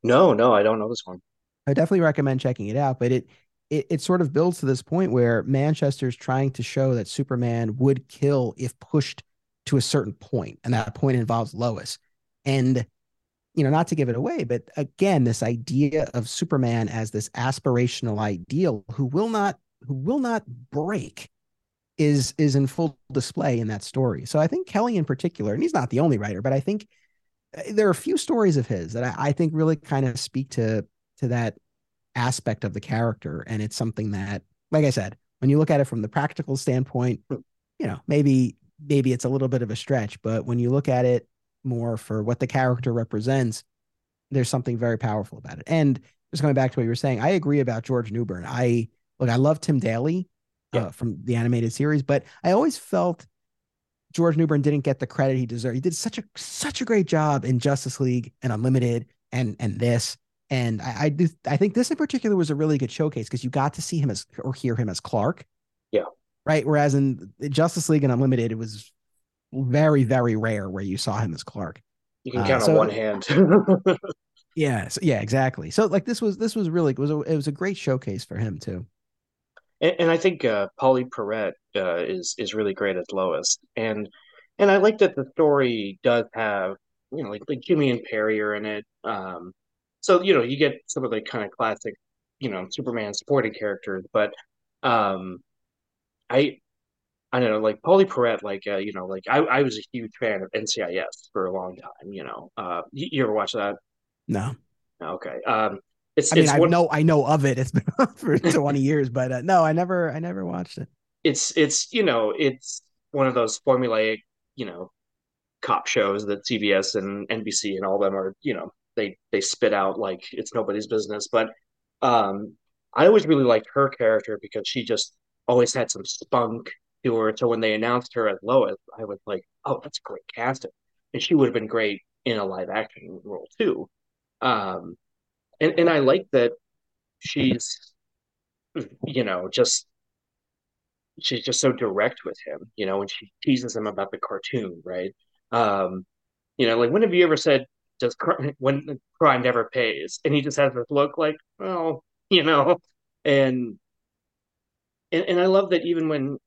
No, no, I don't know this one. I definitely recommend checking it out, but it it, it sort of builds to this point where Manchester's trying to show that Superman would kill if pushed to a certain point, and that point involves Lois. And you know, not to give it away, but again, this idea of Superman as this aspirational ideal who will not who will not break is is in full display in that story. So I think Kelly in particular, and he's not the only writer, but I think uh, there are a few stories of his that I, I think really kind of speak to to that aspect of the character. And it's something that, like I said, when you look at it from the practical standpoint, you know, maybe maybe it's a little bit of a stretch, but when you look at it more for what the character represents, there's something very powerful about it. And just going back to what you were saying, I agree about George Newbern. I look, I love Tim Daly yeah. uh, from the animated series, but I always felt George Newbern didn't get the credit he deserved. He did such a such a great job in Justice League and Unlimited and and this. And I, I do I think this in particular was a really good showcase because you got to see him as or hear him as Clark. Yeah. Right. Whereas in Justice League and Unlimited, it was very, very rare where you saw him as Clark. You can count uh, so, on one hand. yeah. So, yeah, exactly. So like this was this was really it was a it was a great showcase for him too. And, and I think uh Pauley Perrette uh, is is really great as Lois. And and I like that the story does have, you know, like like Jimmy and Perry are in it. Um so you know you get some of the kind of classic you know superman supporting characters but um i i don't know like Pauley Perrette like uh, you know like I, I was a huge fan of ncis for a long time you know uh you, you ever watch that no okay um it's i mean it's i one, know i know of it it's been for 20 years but uh, no i never i never watched it it's it's you know it's one of those formulaic you know cop shows that cbs and nbc and all them are you know they they spit out like it's nobody's business. But um, I always really liked her character because she just always had some spunk to her. So when they announced her as Lois, I was like, oh, that's a great casting, and she would have been great in a live action role too. Um, and and I like that she's, you know, just she's just so direct with him, you know, when she teases him about the cartoon, right? Um, you know, like when have you ever said does when crime never pays, and he just has this look like, well, you know, and and and I love that even when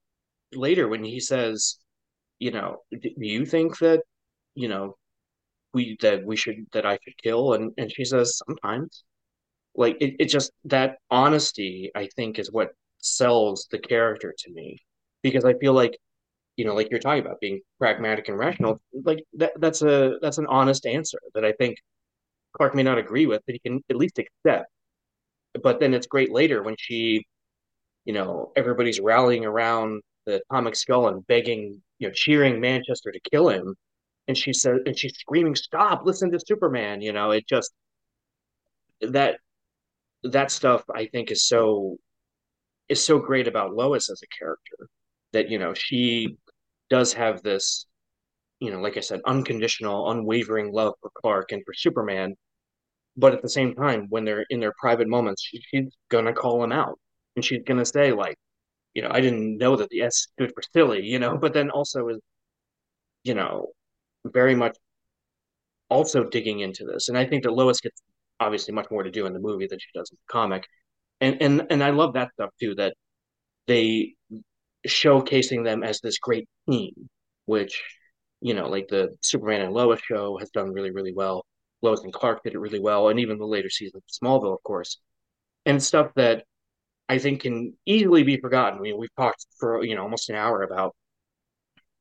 later when he says, you know, do you think that you know we that we should that I should kill? And and she says sometimes. Like it, it just that honesty, I think, is what sells the character to me. Because I feel like, you know, like you're talking about being pragmatic and rational, like that that's a that's an honest answer that I think Clark may not agree with, but he can at least accept. But then it's great later when she, you know, everybody's rallying around the atomic skull and begging, you know, cheering Manchester to kill him. And she says, and she's screaming, "Stop! Listen to Superman!" You know, it just that that stuff I think is so is so great about Lois as a character that you know she does have this you know like I said unconditional unwavering love for Clark and for Superman but at the same time when they're in their private moments she, she's gonna call him out and she's gonna say like you know I didn't know that the S stood for silly you know but then also is you know very much also digging into this and I think that Lois gets obviously much more to do in the movie than she does in the comic and and and I love that stuff too. That they showcasing them as this great team, which you know, like the Superman and Lois show has done really, really well. Lois and Clark did it really well, and even the later season of Smallville, of course, and stuff that I think can easily be forgotten. I mean, we've talked for you know almost an hour about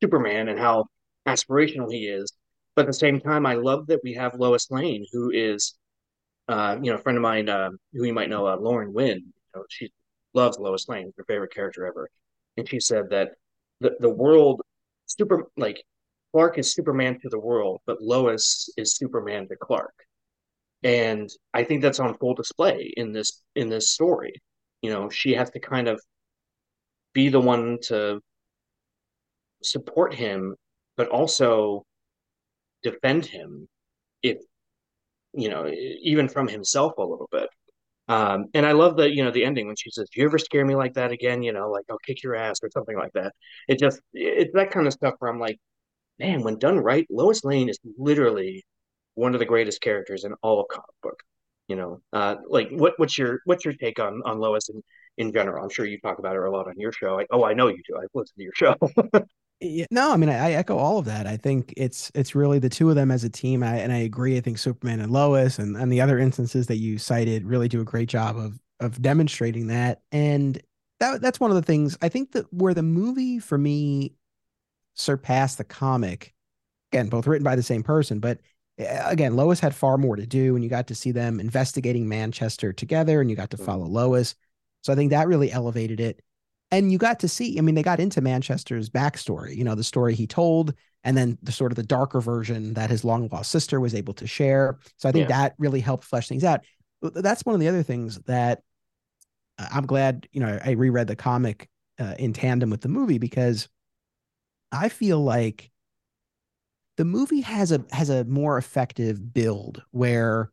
Superman and how aspirational he is, but at the same time, I love that we have Lois Lane, who is uh, you know, a friend of mine uh, who you might know, uh, Lauren Wynn, you know, she loves Lois Lane, her favorite character ever, and she said that the the world, super like Clark is Superman to the world, but Lois is Superman to Clark, and I think that's on full display in this in this story. You know, she has to kind of be the one to support him, but also defend him if you know, even from himself a little bit. Um, and I love the, you know, the ending when she says, "Do you ever scare me like that again?" You know, like I'll kick your ass or something like that. It just, it's that kind of stuff where I'm like, man, when done right, Lois Lane is literally one of the greatest characters in all of comic book. You know, uh, like what, what's your, what's your take on on Lois in in general? I'm sure you talk about her a lot on your show. I, oh, I know you do. I've listened to your show. No, I mean, I, I, echo all of that. I think it's it's really the two of them as a team, I, and I agree. I think Superman and Lois, and and the other instances that you cited, really do a great job of of demonstrating that. And that that's one of the things I think that where the movie for me surpassed the comic. Again, both written by the same person, but again, Lois had far more to do, and you got to see them investigating Manchester together, and you got to mm-hmm. follow Lois. So I think that really elevated it and you got to see i mean they got into manchester's backstory you know the story he told and then the sort of the darker version that his long lost sister was able to share so i think yeah. that really helped flesh things out that's one of the other things that uh, i'm glad you know i reread the comic uh, in tandem with the movie because i feel like the movie has a has a more effective build where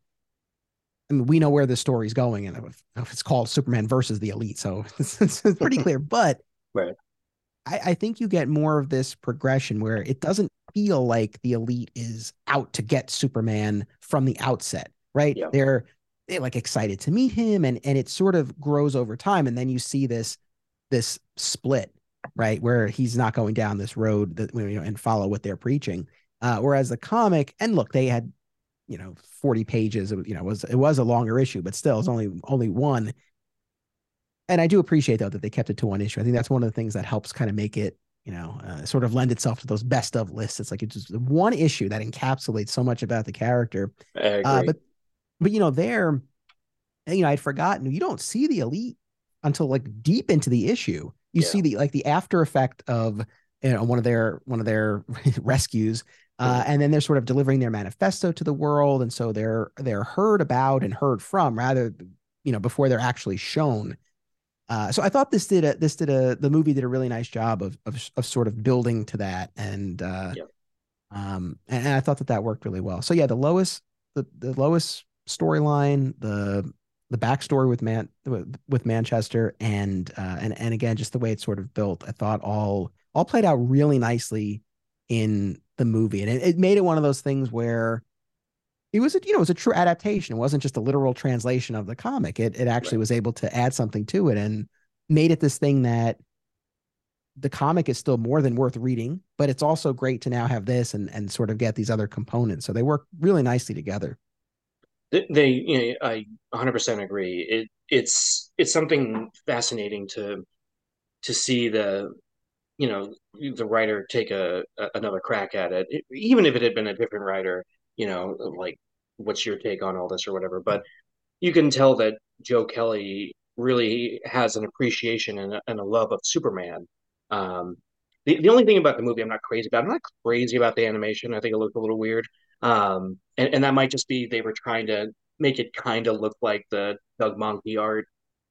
I mean, we know where the story's going, and it's called Superman versus the Elite, so it's, it's pretty clear. But right. I, I, think you get more of this progression where it doesn't feel like the Elite is out to get Superman from the outset, right? Yeah. They're they're like excited to meet him, and and it sort of grows over time, and then you see this this split, right, where he's not going down this road that you know and follow what they're preaching. Uh, whereas the comic, and look, they had you know 40 pages it, you know was it was a longer issue but still it's only only one. And i do appreciate though that they kept it to one issue. I think that's one of the things that helps kind of make it you know uh, sort of lend itself to those best of lists. It's like it's just one issue that encapsulates so much about the character. Uh, but but you know there you know i'd forgotten you don't see the elite until like deep into the issue. You yeah. see the like the after effect of you know one of their one of their rescues uh, and then they're sort of delivering their manifesto to the world, and so they're they're heard about and heard from rather, you know, before they're actually shown. Uh, so I thought this did a this did a the movie did a really nice job of of, of sort of building to that, and uh, yep. um, and, and I thought that that worked really well. So yeah, the lowest the the Lois storyline, the the backstory with man with, with Manchester, and uh, and and again, just the way it's sort of built, I thought all all played out really nicely in the movie. And it, it made it one of those things where it was a you know it was a true adaptation. It wasn't just a literal translation of the comic. It it actually right. was able to add something to it and made it this thing that the comic is still more than worth reading, but it's also great to now have this and and sort of get these other components. So they work really nicely together. They, you know, I 100% agree. It it's it's something fascinating to to see the you know the writer take a, a another crack at it. it, even if it had been a different writer. You know, like what's your take on all this or whatever. But you can tell that Joe Kelly really has an appreciation and a, and a love of Superman. Um, the, the only thing about the movie I'm not crazy about, I'm not crazy about the animation. I think it looked a little weird. Um, and, and that might just be they were trying to make it kind of look like the Doug Mahnke art.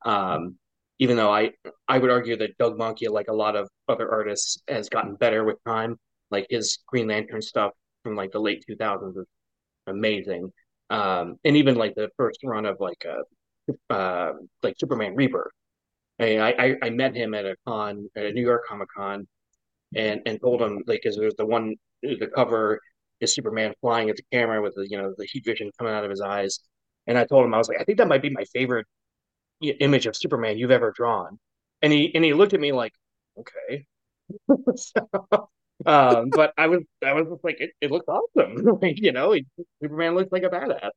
Um, even though I I would argue that Doug Mahnke, like a lot of other artists, has gotten better with time. Like his Green Lantern stuff from like the late 2000s is amazing. Um, and even like the first run of like a uh, uh, like Superman Rebirth. I, I I met him at a con at a New York Comic Con, and and told him like because there's the one the cover is Superman flying at the camera with the you know the heat vision coming out of his eyes, and I told him I was like I think that might be my favorite image of Superman you've ever drawn, and he and he looked at me like okay. so, um, but I was I was just like it, it looks awesome, like you know Superman looks like a badass,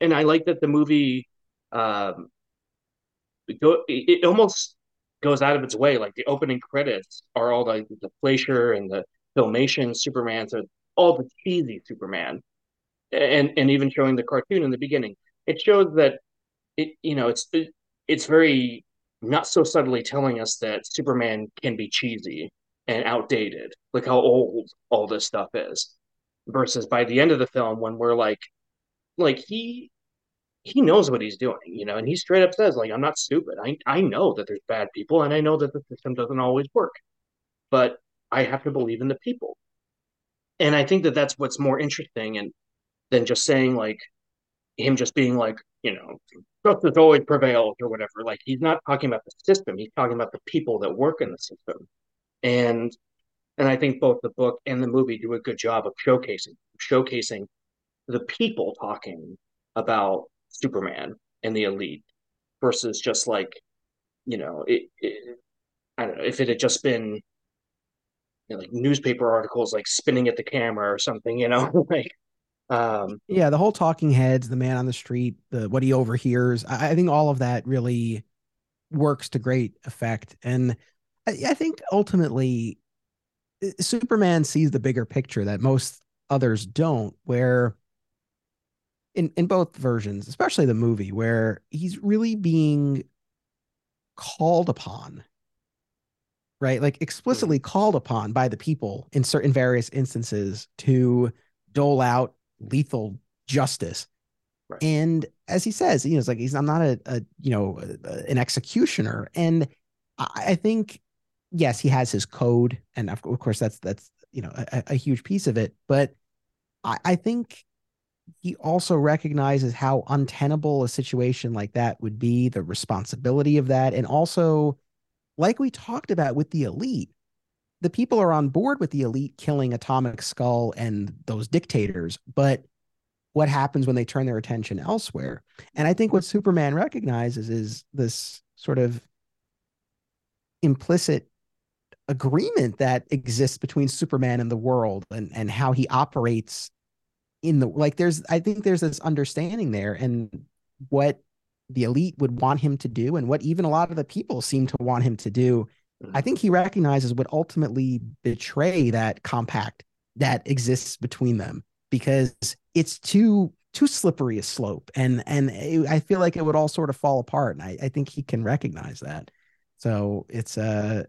and I like that the movie um, go, it, it almost goes out of its way. Like the opening credits are all the the Fleischer and the filmation Superman, so all the cheesy Superman, and and even showing the cartoon in the beginning. It shows that it you know it's it, it's very not so subtly telling us that Superman can be cheesy and outdated. Look how old all this stuff is. Versus by the end of the film, when we're like, like he he knows what he's doing, you know, and he straight up says, like, I'm not stupid. I I know that there's bad people and I know that the system doesn't always work. But I have to believe in the people. And I think that that's what's more interesting and than just saying like him just being like, you know, justice always prevails or whatever. Like he's not talking about the system. He's talking about the people that work in the system. And and I think both the book and the movie do a good job of showcasing showcasing the people talking about Superman and the elite versus just like, you know, it, it I don't know if it had just been you know, like newspaper articles like spinning at the camera or something, you know, like um, yeah, the whole talking heads, the man on the street, the what he overhears. I, I think all of that really works to great effect. And I, I think ultimately uh, Superman sees the bigger picture that most others don't, where in, in both versions, especially the movie, where he's really being called upon, right? Like explicitly mm-hmm. called upon by the people in certain various instances to dole out lethal justice. Right. And as he says, you know, it's like he's I'm not a, a you know an executioner, and I, I, think yes, he has his code, and of course that's that's you know a, a huge piece of it. But I, I think he also recognizes how untenable a situation like that would be, the responsibility of that, and also, like we talked about with the elite, the people are on board with the elite killing Atomic Skull and those dictators, but what happens when they turn their attention elsewhere? And I think what Superman recognizes is this sort of implicit agreement that exists between Superman and the world and and how he operates in the like there's I think there's this understanding there and what the elite would want him to do and what even a lot of the people seem to want him to do I think he recognizes would ultimately betray that compact that exists between them because it's too too slippery a slope. And and it, I feel like it would all sort of fall apart. And I, I think he can recognize that. So it's uh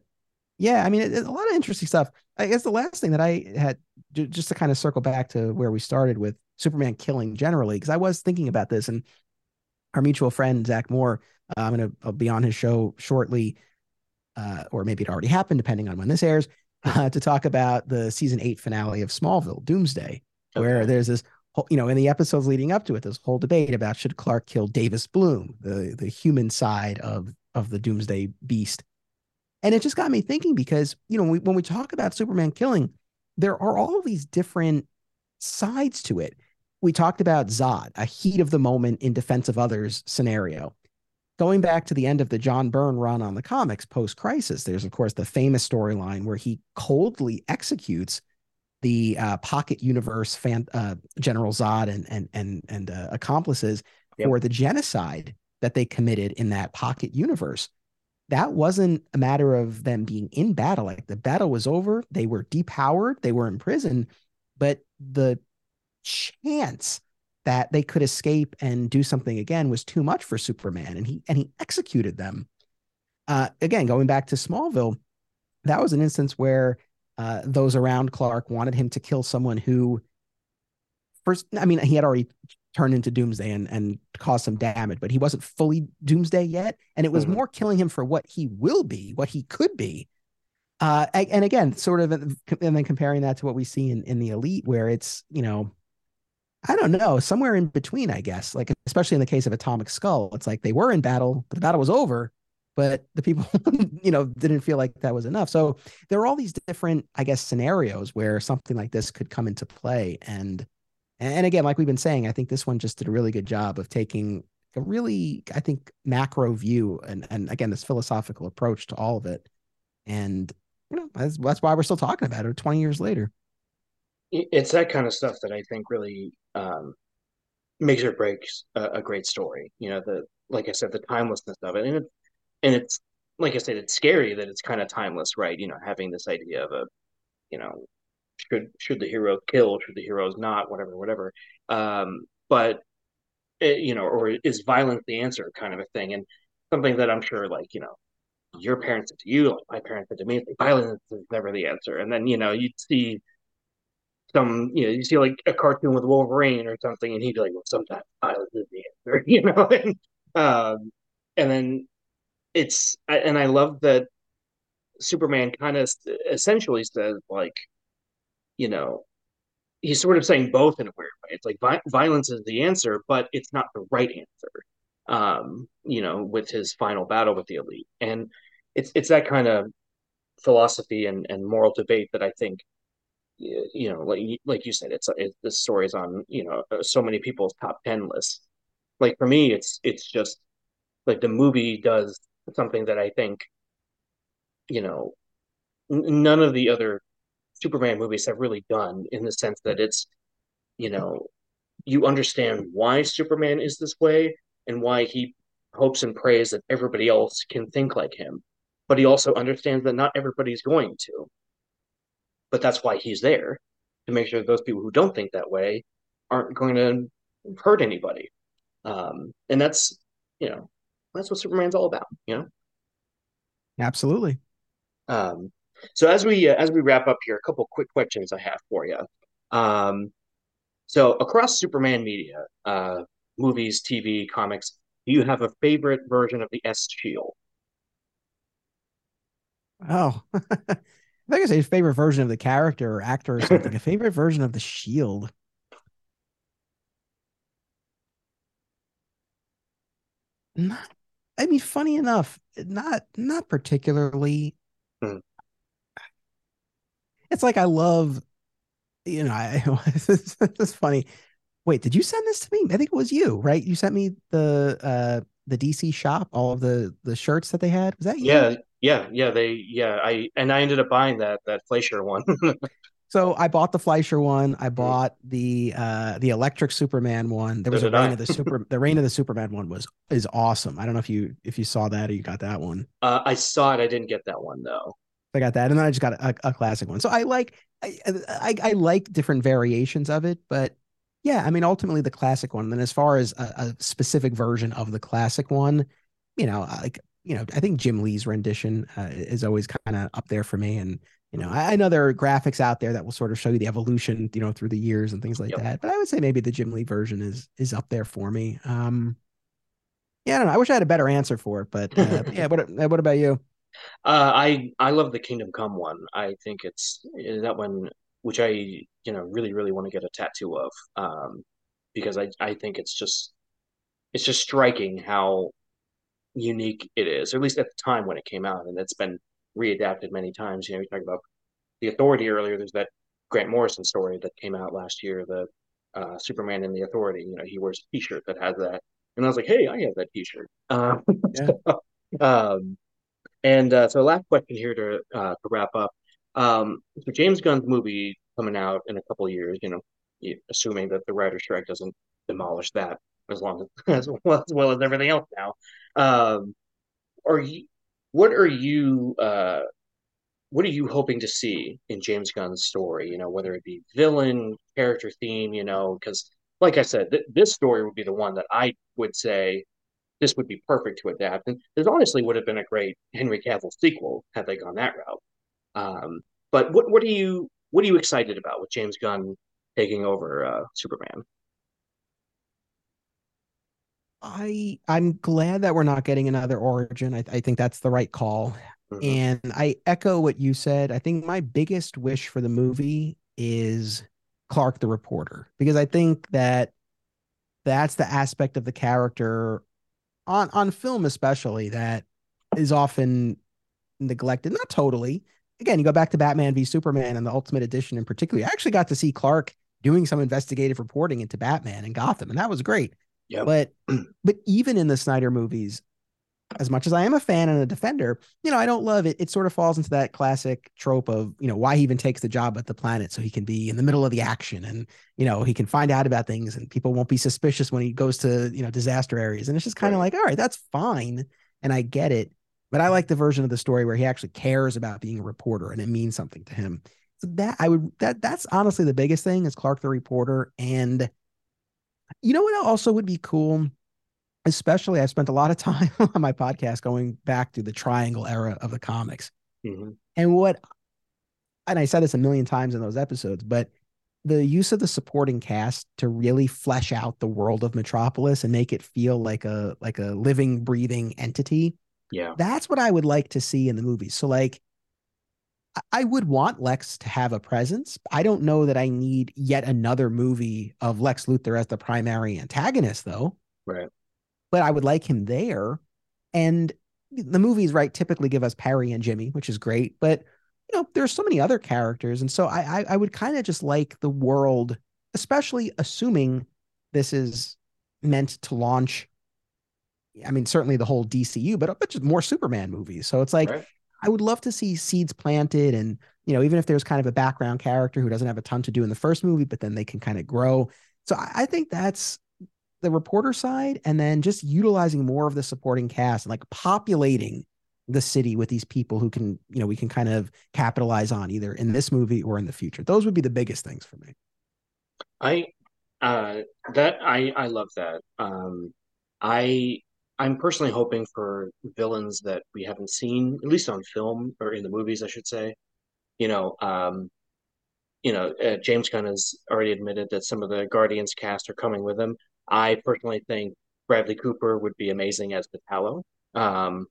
yeah I mean it, a lot of interesting stuff. I guess the last thing that I had just to kind of circle back to where we started with Superman killing generally because I was thinking about this and our mutual friend Zach Moore uh, I'm gonna I'll be on his show shortly uh, or maybe it already happened, depending on when this airs, uh, to talk about the season eight finale of Smallville, Doomsday, okay. where there's this, whole, you know, in the episodes leading up to it, this whole debate about should Clark kill Davis Bloom, the the human side of of the Doomsday Beast, and it just got me thinking because you know when we, when we talk about Superman killing, there are all of these different sides to it. we talked about Zod, a heat of the moment in defense of others scenario. Going back to the end of the John Byrne run on the comics post crisis, there's, of course, the famous storyline where he coldly executes the uh, pocket universe fan, uh, General Zod and and and and uh, accomplices yep. for the genocide that they committed in that pocket universe. That wasn't a matter of them being in battle. Like the battle was over, they were depowered, they were in prison, but the chance that they could escape and do something again was too much for Superman, and he and he executed them. Uh, again, going back to Smallville, that was an instance where uh, those around Clark wanted him to kill someone who, first, I mean, he had already turned into Doomsday and, and caused some damage, but he wasn't fully Doomsday yet. And it was mm-hmm. more killing him for what he will be, what he could be. Uh, and again, sort of, and then comparing that to what we see in, in the Elite, where it's, you know, I don't know, somewhere in between, I guess. Like, especially in the case of Atomic Skull, it's like they were in battle, but the battle was over but the people you know didn't feel like that was enough so there are all these different i guess scenarios where something like this could come into play and and again like we've been saying i think this one just did a really good job of taking a really i think macro view and and again this philosophical approach to all of it and you know that's, that's why we're still talking about it 20 years later it's that kind of stuff that i think really um makes or breaks a, a great story you know the like i said the timelessness of it and it, and it's like I said, it's scary that it's kind of timeless, right? You know, having this idea of a, you know, should should the hero kill, should the heroes not, whatever, whatever. Um, but it, you know, or is violence the answer, kind of a thing, and something that I'm sure, like you know, your parents said to you, like my parents said to me, violence is never the answer. And then you know, you see some, you know, you see like a cartoon with Wolverine or something, and he'd be like, well, sometimes violence is the answer, you know, and um, and then it's and I love that Superman kind of essentially says like, you know, he's sort of saying both in a weird way. It's like vi- violence is the answer, but it's not the right answer. Um, you know, with his final battle with the elite, and it's it's that kind of philosophy and, and moral debate that I think, you know, like like you said, it's it, this story is on you know uh, so many people's top ten lists. Like for me, it's it's just like the movie does something that I think, you know, none of the other Superman movies have really done in the sense that it's, you know, you understand why Superman is this way and why he hopes and prays that everybody else can think like him. But he also understands that not everybody's going to. But that's why he's there to make sure those people who don't think that way aren't going to hurt anybody. Um, and that's, you know, that's what Superman's all about, you know. Absolutely. Um, so as we uh, as we wrap up here, a couple quick questions I have for you. Um, so across Superman media, uh, movies, TV, comics, do you have a favorite version of the S Shield? Oh, I think I say favorite version of the character or actor or something. a favorite version of the Shield. Not I mean, funny enough, not not particularly. Hmm. It's like I love, you know, I it's funny. Wait, did you send this to me? I think it was you, right? You sent me the uh the DC shop, all of the the shirts that they had. Was that you? Yeah, yeah, yeah. They yeah, I and I ended up buying that that Fleischer one. So I bought the Fleischer one. I mm. bought the uh the Electric Superman one. There was a Reign of the Super the Reign of the Superman one was is awesome. I don't know if you if you saw that or you got that one. Uh, I saw it. I didn't get that one though. I got that, and then I just got a, a classic one. So I like I, I, I like different variations of it, but yeah, I mean ultimately the classic one. And then as far as a, a specific version of the classic one, you know, like you know, I think Jim Lee's rendition uh, is always kind of up there for me, and you know, I, I, know there are graphics out there that will sort of show you the evolution, you know, through the years and things like yep. that. But I would say maybe the Jim Lee version is is up there for me. Um, yeah, I don't know. I wish I had a better answer for it, but uh, yeah. What uh, what about you? Uh, I I love the Kingdom Come one. I think it's that one, which I you know really really want to get a tattoo of, um, because I I think it's just it's just striking how unique it is, or at least at the time when it came out, and it's been readapted many times. You know, we talked about the Authority earlier. There's that Grant Morrison story that came out last year, the uh, Superman and the Authority. You know, he wears a T-shirt that has that, and I was like, hey, I have that T-shirt. Uh, yeah. um, and uh, so last question here to uh, to wrap up. Um, so James Gunn's movie coming out in a couple years, you know, assuming that the writer's strike doesn't demolish that as long as as well as, well as everything else now. Um, are you what are you uh, what are you hoping to see in James Gunn's story? You know, whether it be villain, character theme, you know, because like I said, th- this story would be the one that I would say this would be perfect to adapt. And this honestly would have been a great Henry Cavill sequel had they gone that route. Um, but what what are you what are you excited about with James Gunn taking over uh, Superman? I I'm glad that we're not getting another origin. I, I think that's the right call. Mm-hmm. And I echo what you said. I think my biggest wish for the movie is Clark the reporter because I think that that's the aspect of the character on on film especially that is often neglected. Not totally. Again, you go back to Batman v Superman and the Ultimate Edition in particular. I actually got to see Clark doing some investigative reporting into Batman and Gotham, and that was great. But but even in the Snyder movies, as much as I am a fan and a defender, you know, I don't love it. It sort of falls into that classic trope of, you know, why he even takes the job at the planet so he can be in the middle of the action and, you know, he can find out about things and people won't be suspicious when he goes to, you know, disaster areas. And it's just kind of right. like, all right, that's fine. And I get it. But I like the version of the story where he actually cares about being a reporter and it means something to him. So that I would that that's honestly the biggest thing is Clark the reporter and you know what also would be cool? Especially, I spent a lot of time on my podcast going back to the triangle era of the comics. Mm-hmm. And what, and I said this a million times in those episodes, but the use of the supporting cast to really flesh out the world of Metropolis and make it feel like a like a living, breathing entity. Yeah. That's what I would like to see in the movie. So like I would want Lex to have a presence. I don't know that I need yet another movie of Lex Luthor as the primary antagonist, though. Right. But I would like him there. And the movies, right, typically give us Perry and Jimmy, which is great. But you know, there's so many other characters, and so I I, I would kind of just like the world, especially assuming this is meant to launch. I mean, certainly the whole DCU, but but just more Superman movies. So it's like. Right I would love to see seeds planted and, you know, even if there's kind of a background character who doesn't have a ton to do in the first movie, but then they can kind of grow. So I, think that's the reporter side and then just utilizing more of the supporting cast like populating the city with these people who can, you know, we can kind of capitalize on either in this movie or in the future. Those would be the biggest things for me. I uh that I I love that. Um I I'm personally hoping for villains that we haven't seen, at least on film or in the movies, I should say. You know, um, you know, uh, James Gunn has already admitted that some of the Guardians cast are coming with him. I personally think Bradley Cooper would be amazing as Metallo. Um,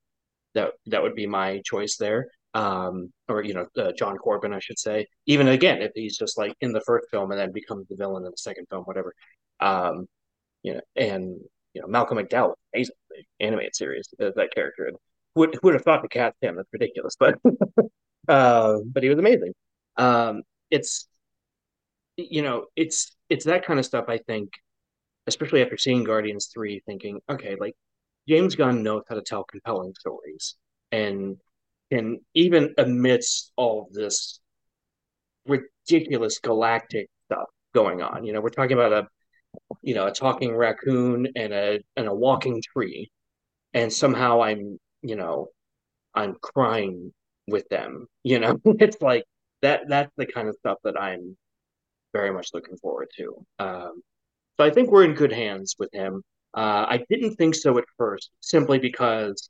that that would be my choice there. Um, or you know, uh, John Corben, I should say. Even again, if he's just like in the first film and then becomes the villain in the second film, whatever. Um, you know, and you know, Malcolm McDowell, amazing animated series as that character. And would would have thought to cast him? That's ridiculous, but uh, but he was amazing. Um, it's you know, it's it's that kind of stuff. I think, especially after seeing Guardians three, thinking, okay, like James Gunn knows how to tell compelling stories, and and even amidst all this ridiculous galactic stuff going on, you know, we're talking about a you know, a talking raccoon and a and a walking tree, and somehow I'm, you know, I'm crying with them. You know, it's like that. That's the kind of stuff that I'm very much looking forward to. Um, so I think we're in good hands with him. Uh, I didn't think so at first, simply because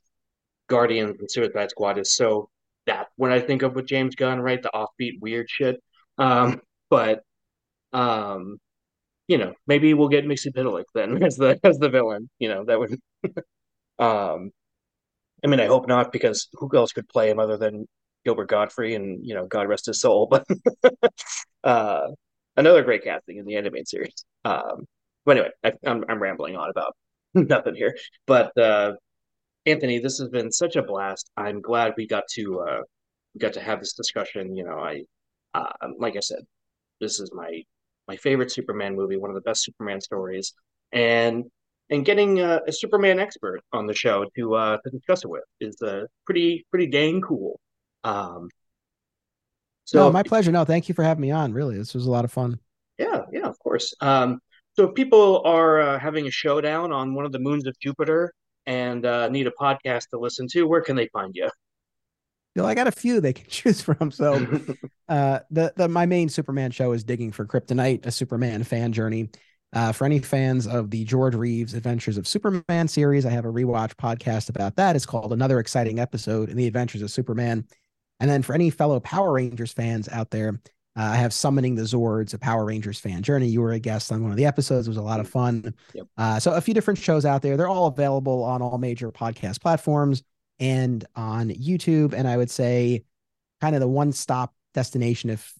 Guardians and Suicide Squad is so that when I think of with James Gunn, right, the offbeat weird shit. Um, but um, you know, maybe we'll get Mxyzptlk then as the as the villain. You know, that would. um, I mean, I hope not because who else could play him other than Gilbert Gottfried and you know, God rest his soul. But uh, another great casting in the animated series. Um, but anyway, I, am I'm, I'm rambling on about nothing here. But uh, Anthony, this has been such a blast. I'm glad we got to uh, got to have this discussion. You know, I uh, like I said, this is my my favorite Superman movie, one of the best Superman stories, and and getting a, a Superman expert on the show to uh, to discuss it with is uh, pretty pretty dang cool. Um, so no, my pleasure. No, thank you for having me on. Really, this was a lot of fun. Yeah, yeah, of course. Um, so if people are uh, having a showdown on one of the moons of Jupiter and uh, need a podcast to listen to, where can they find you? You know, I got a few they can choose from. So, uh, the the my main Superman show is Digging for Kryptonite, a Superman fan journey. Uh, for any fans of the George Reeves Adventures of Superman series, I have a rewatch podcast about that. It's called Another Exciting Episode in the Adventures of Superman. And then for any fellow Power Rangers fans out there, uh, I have Summoning the Zords, a Power Rangers fan journey. You were a guest on one of the episodes. It was a lot of fun. Yep. Uh, so, a few different shows out there. They're all available on all major podcast platforms and on YouTube. And I would say, kind of the one stop destination, if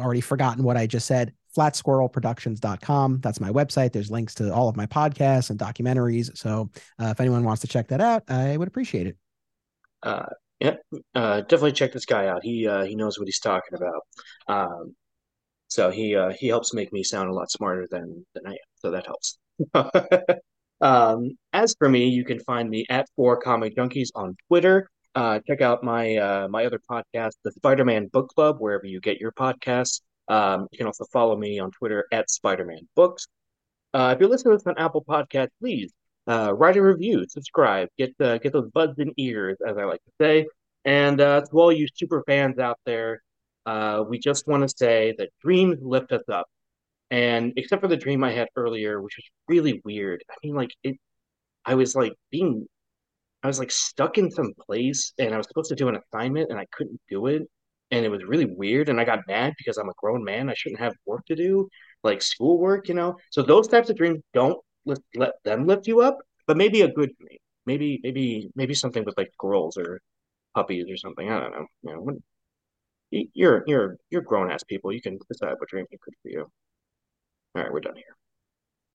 already forgotten what I just said, flatsquirrelproductions.com. That's my website. There's links to all of my podcasts and documentaries. So, uh, if anyone wants to check that out, I would appreciate it. Uh, yeah, uh, definitely check this guy out. He uh, he knows what he's talking about. Um, so he uh, he helps make me sound a lot smarter than than I am. So that helps. um, as for me, you can find me at Four Comic Junkies on Twitter. Uh, check out my uh, my other podcast, the Spider Man Book Club, wherever you get your podcasts. Um, you can also follow me on Twitter at Spider Man Books. Uh, if you're listening to this on Apple Podcast, please uh, write a review, subscribe, get uh, get those buds in ears, as I like to say. And uh, to all you super fans out there, uh, we just want to say that dreams lift us up. And except for the dream I had earlier, which was really weird. I mean, like it, I was like being, I was like stuck in some place, and I was supposed to do an assignment, and I couldn't do it, and it was really weird. And I got mad because I'm a grown man. I shouldn't have work to do, like schoolwork, you know. So those types of dreams don't let, let them lift you up, but maybe a good dream. Maybe maybe maybe something with like girls or puppies or something. I don't know. You know, when, you're you're you're grown ass people. You can decide what dreams are good for you. All right, we're done here.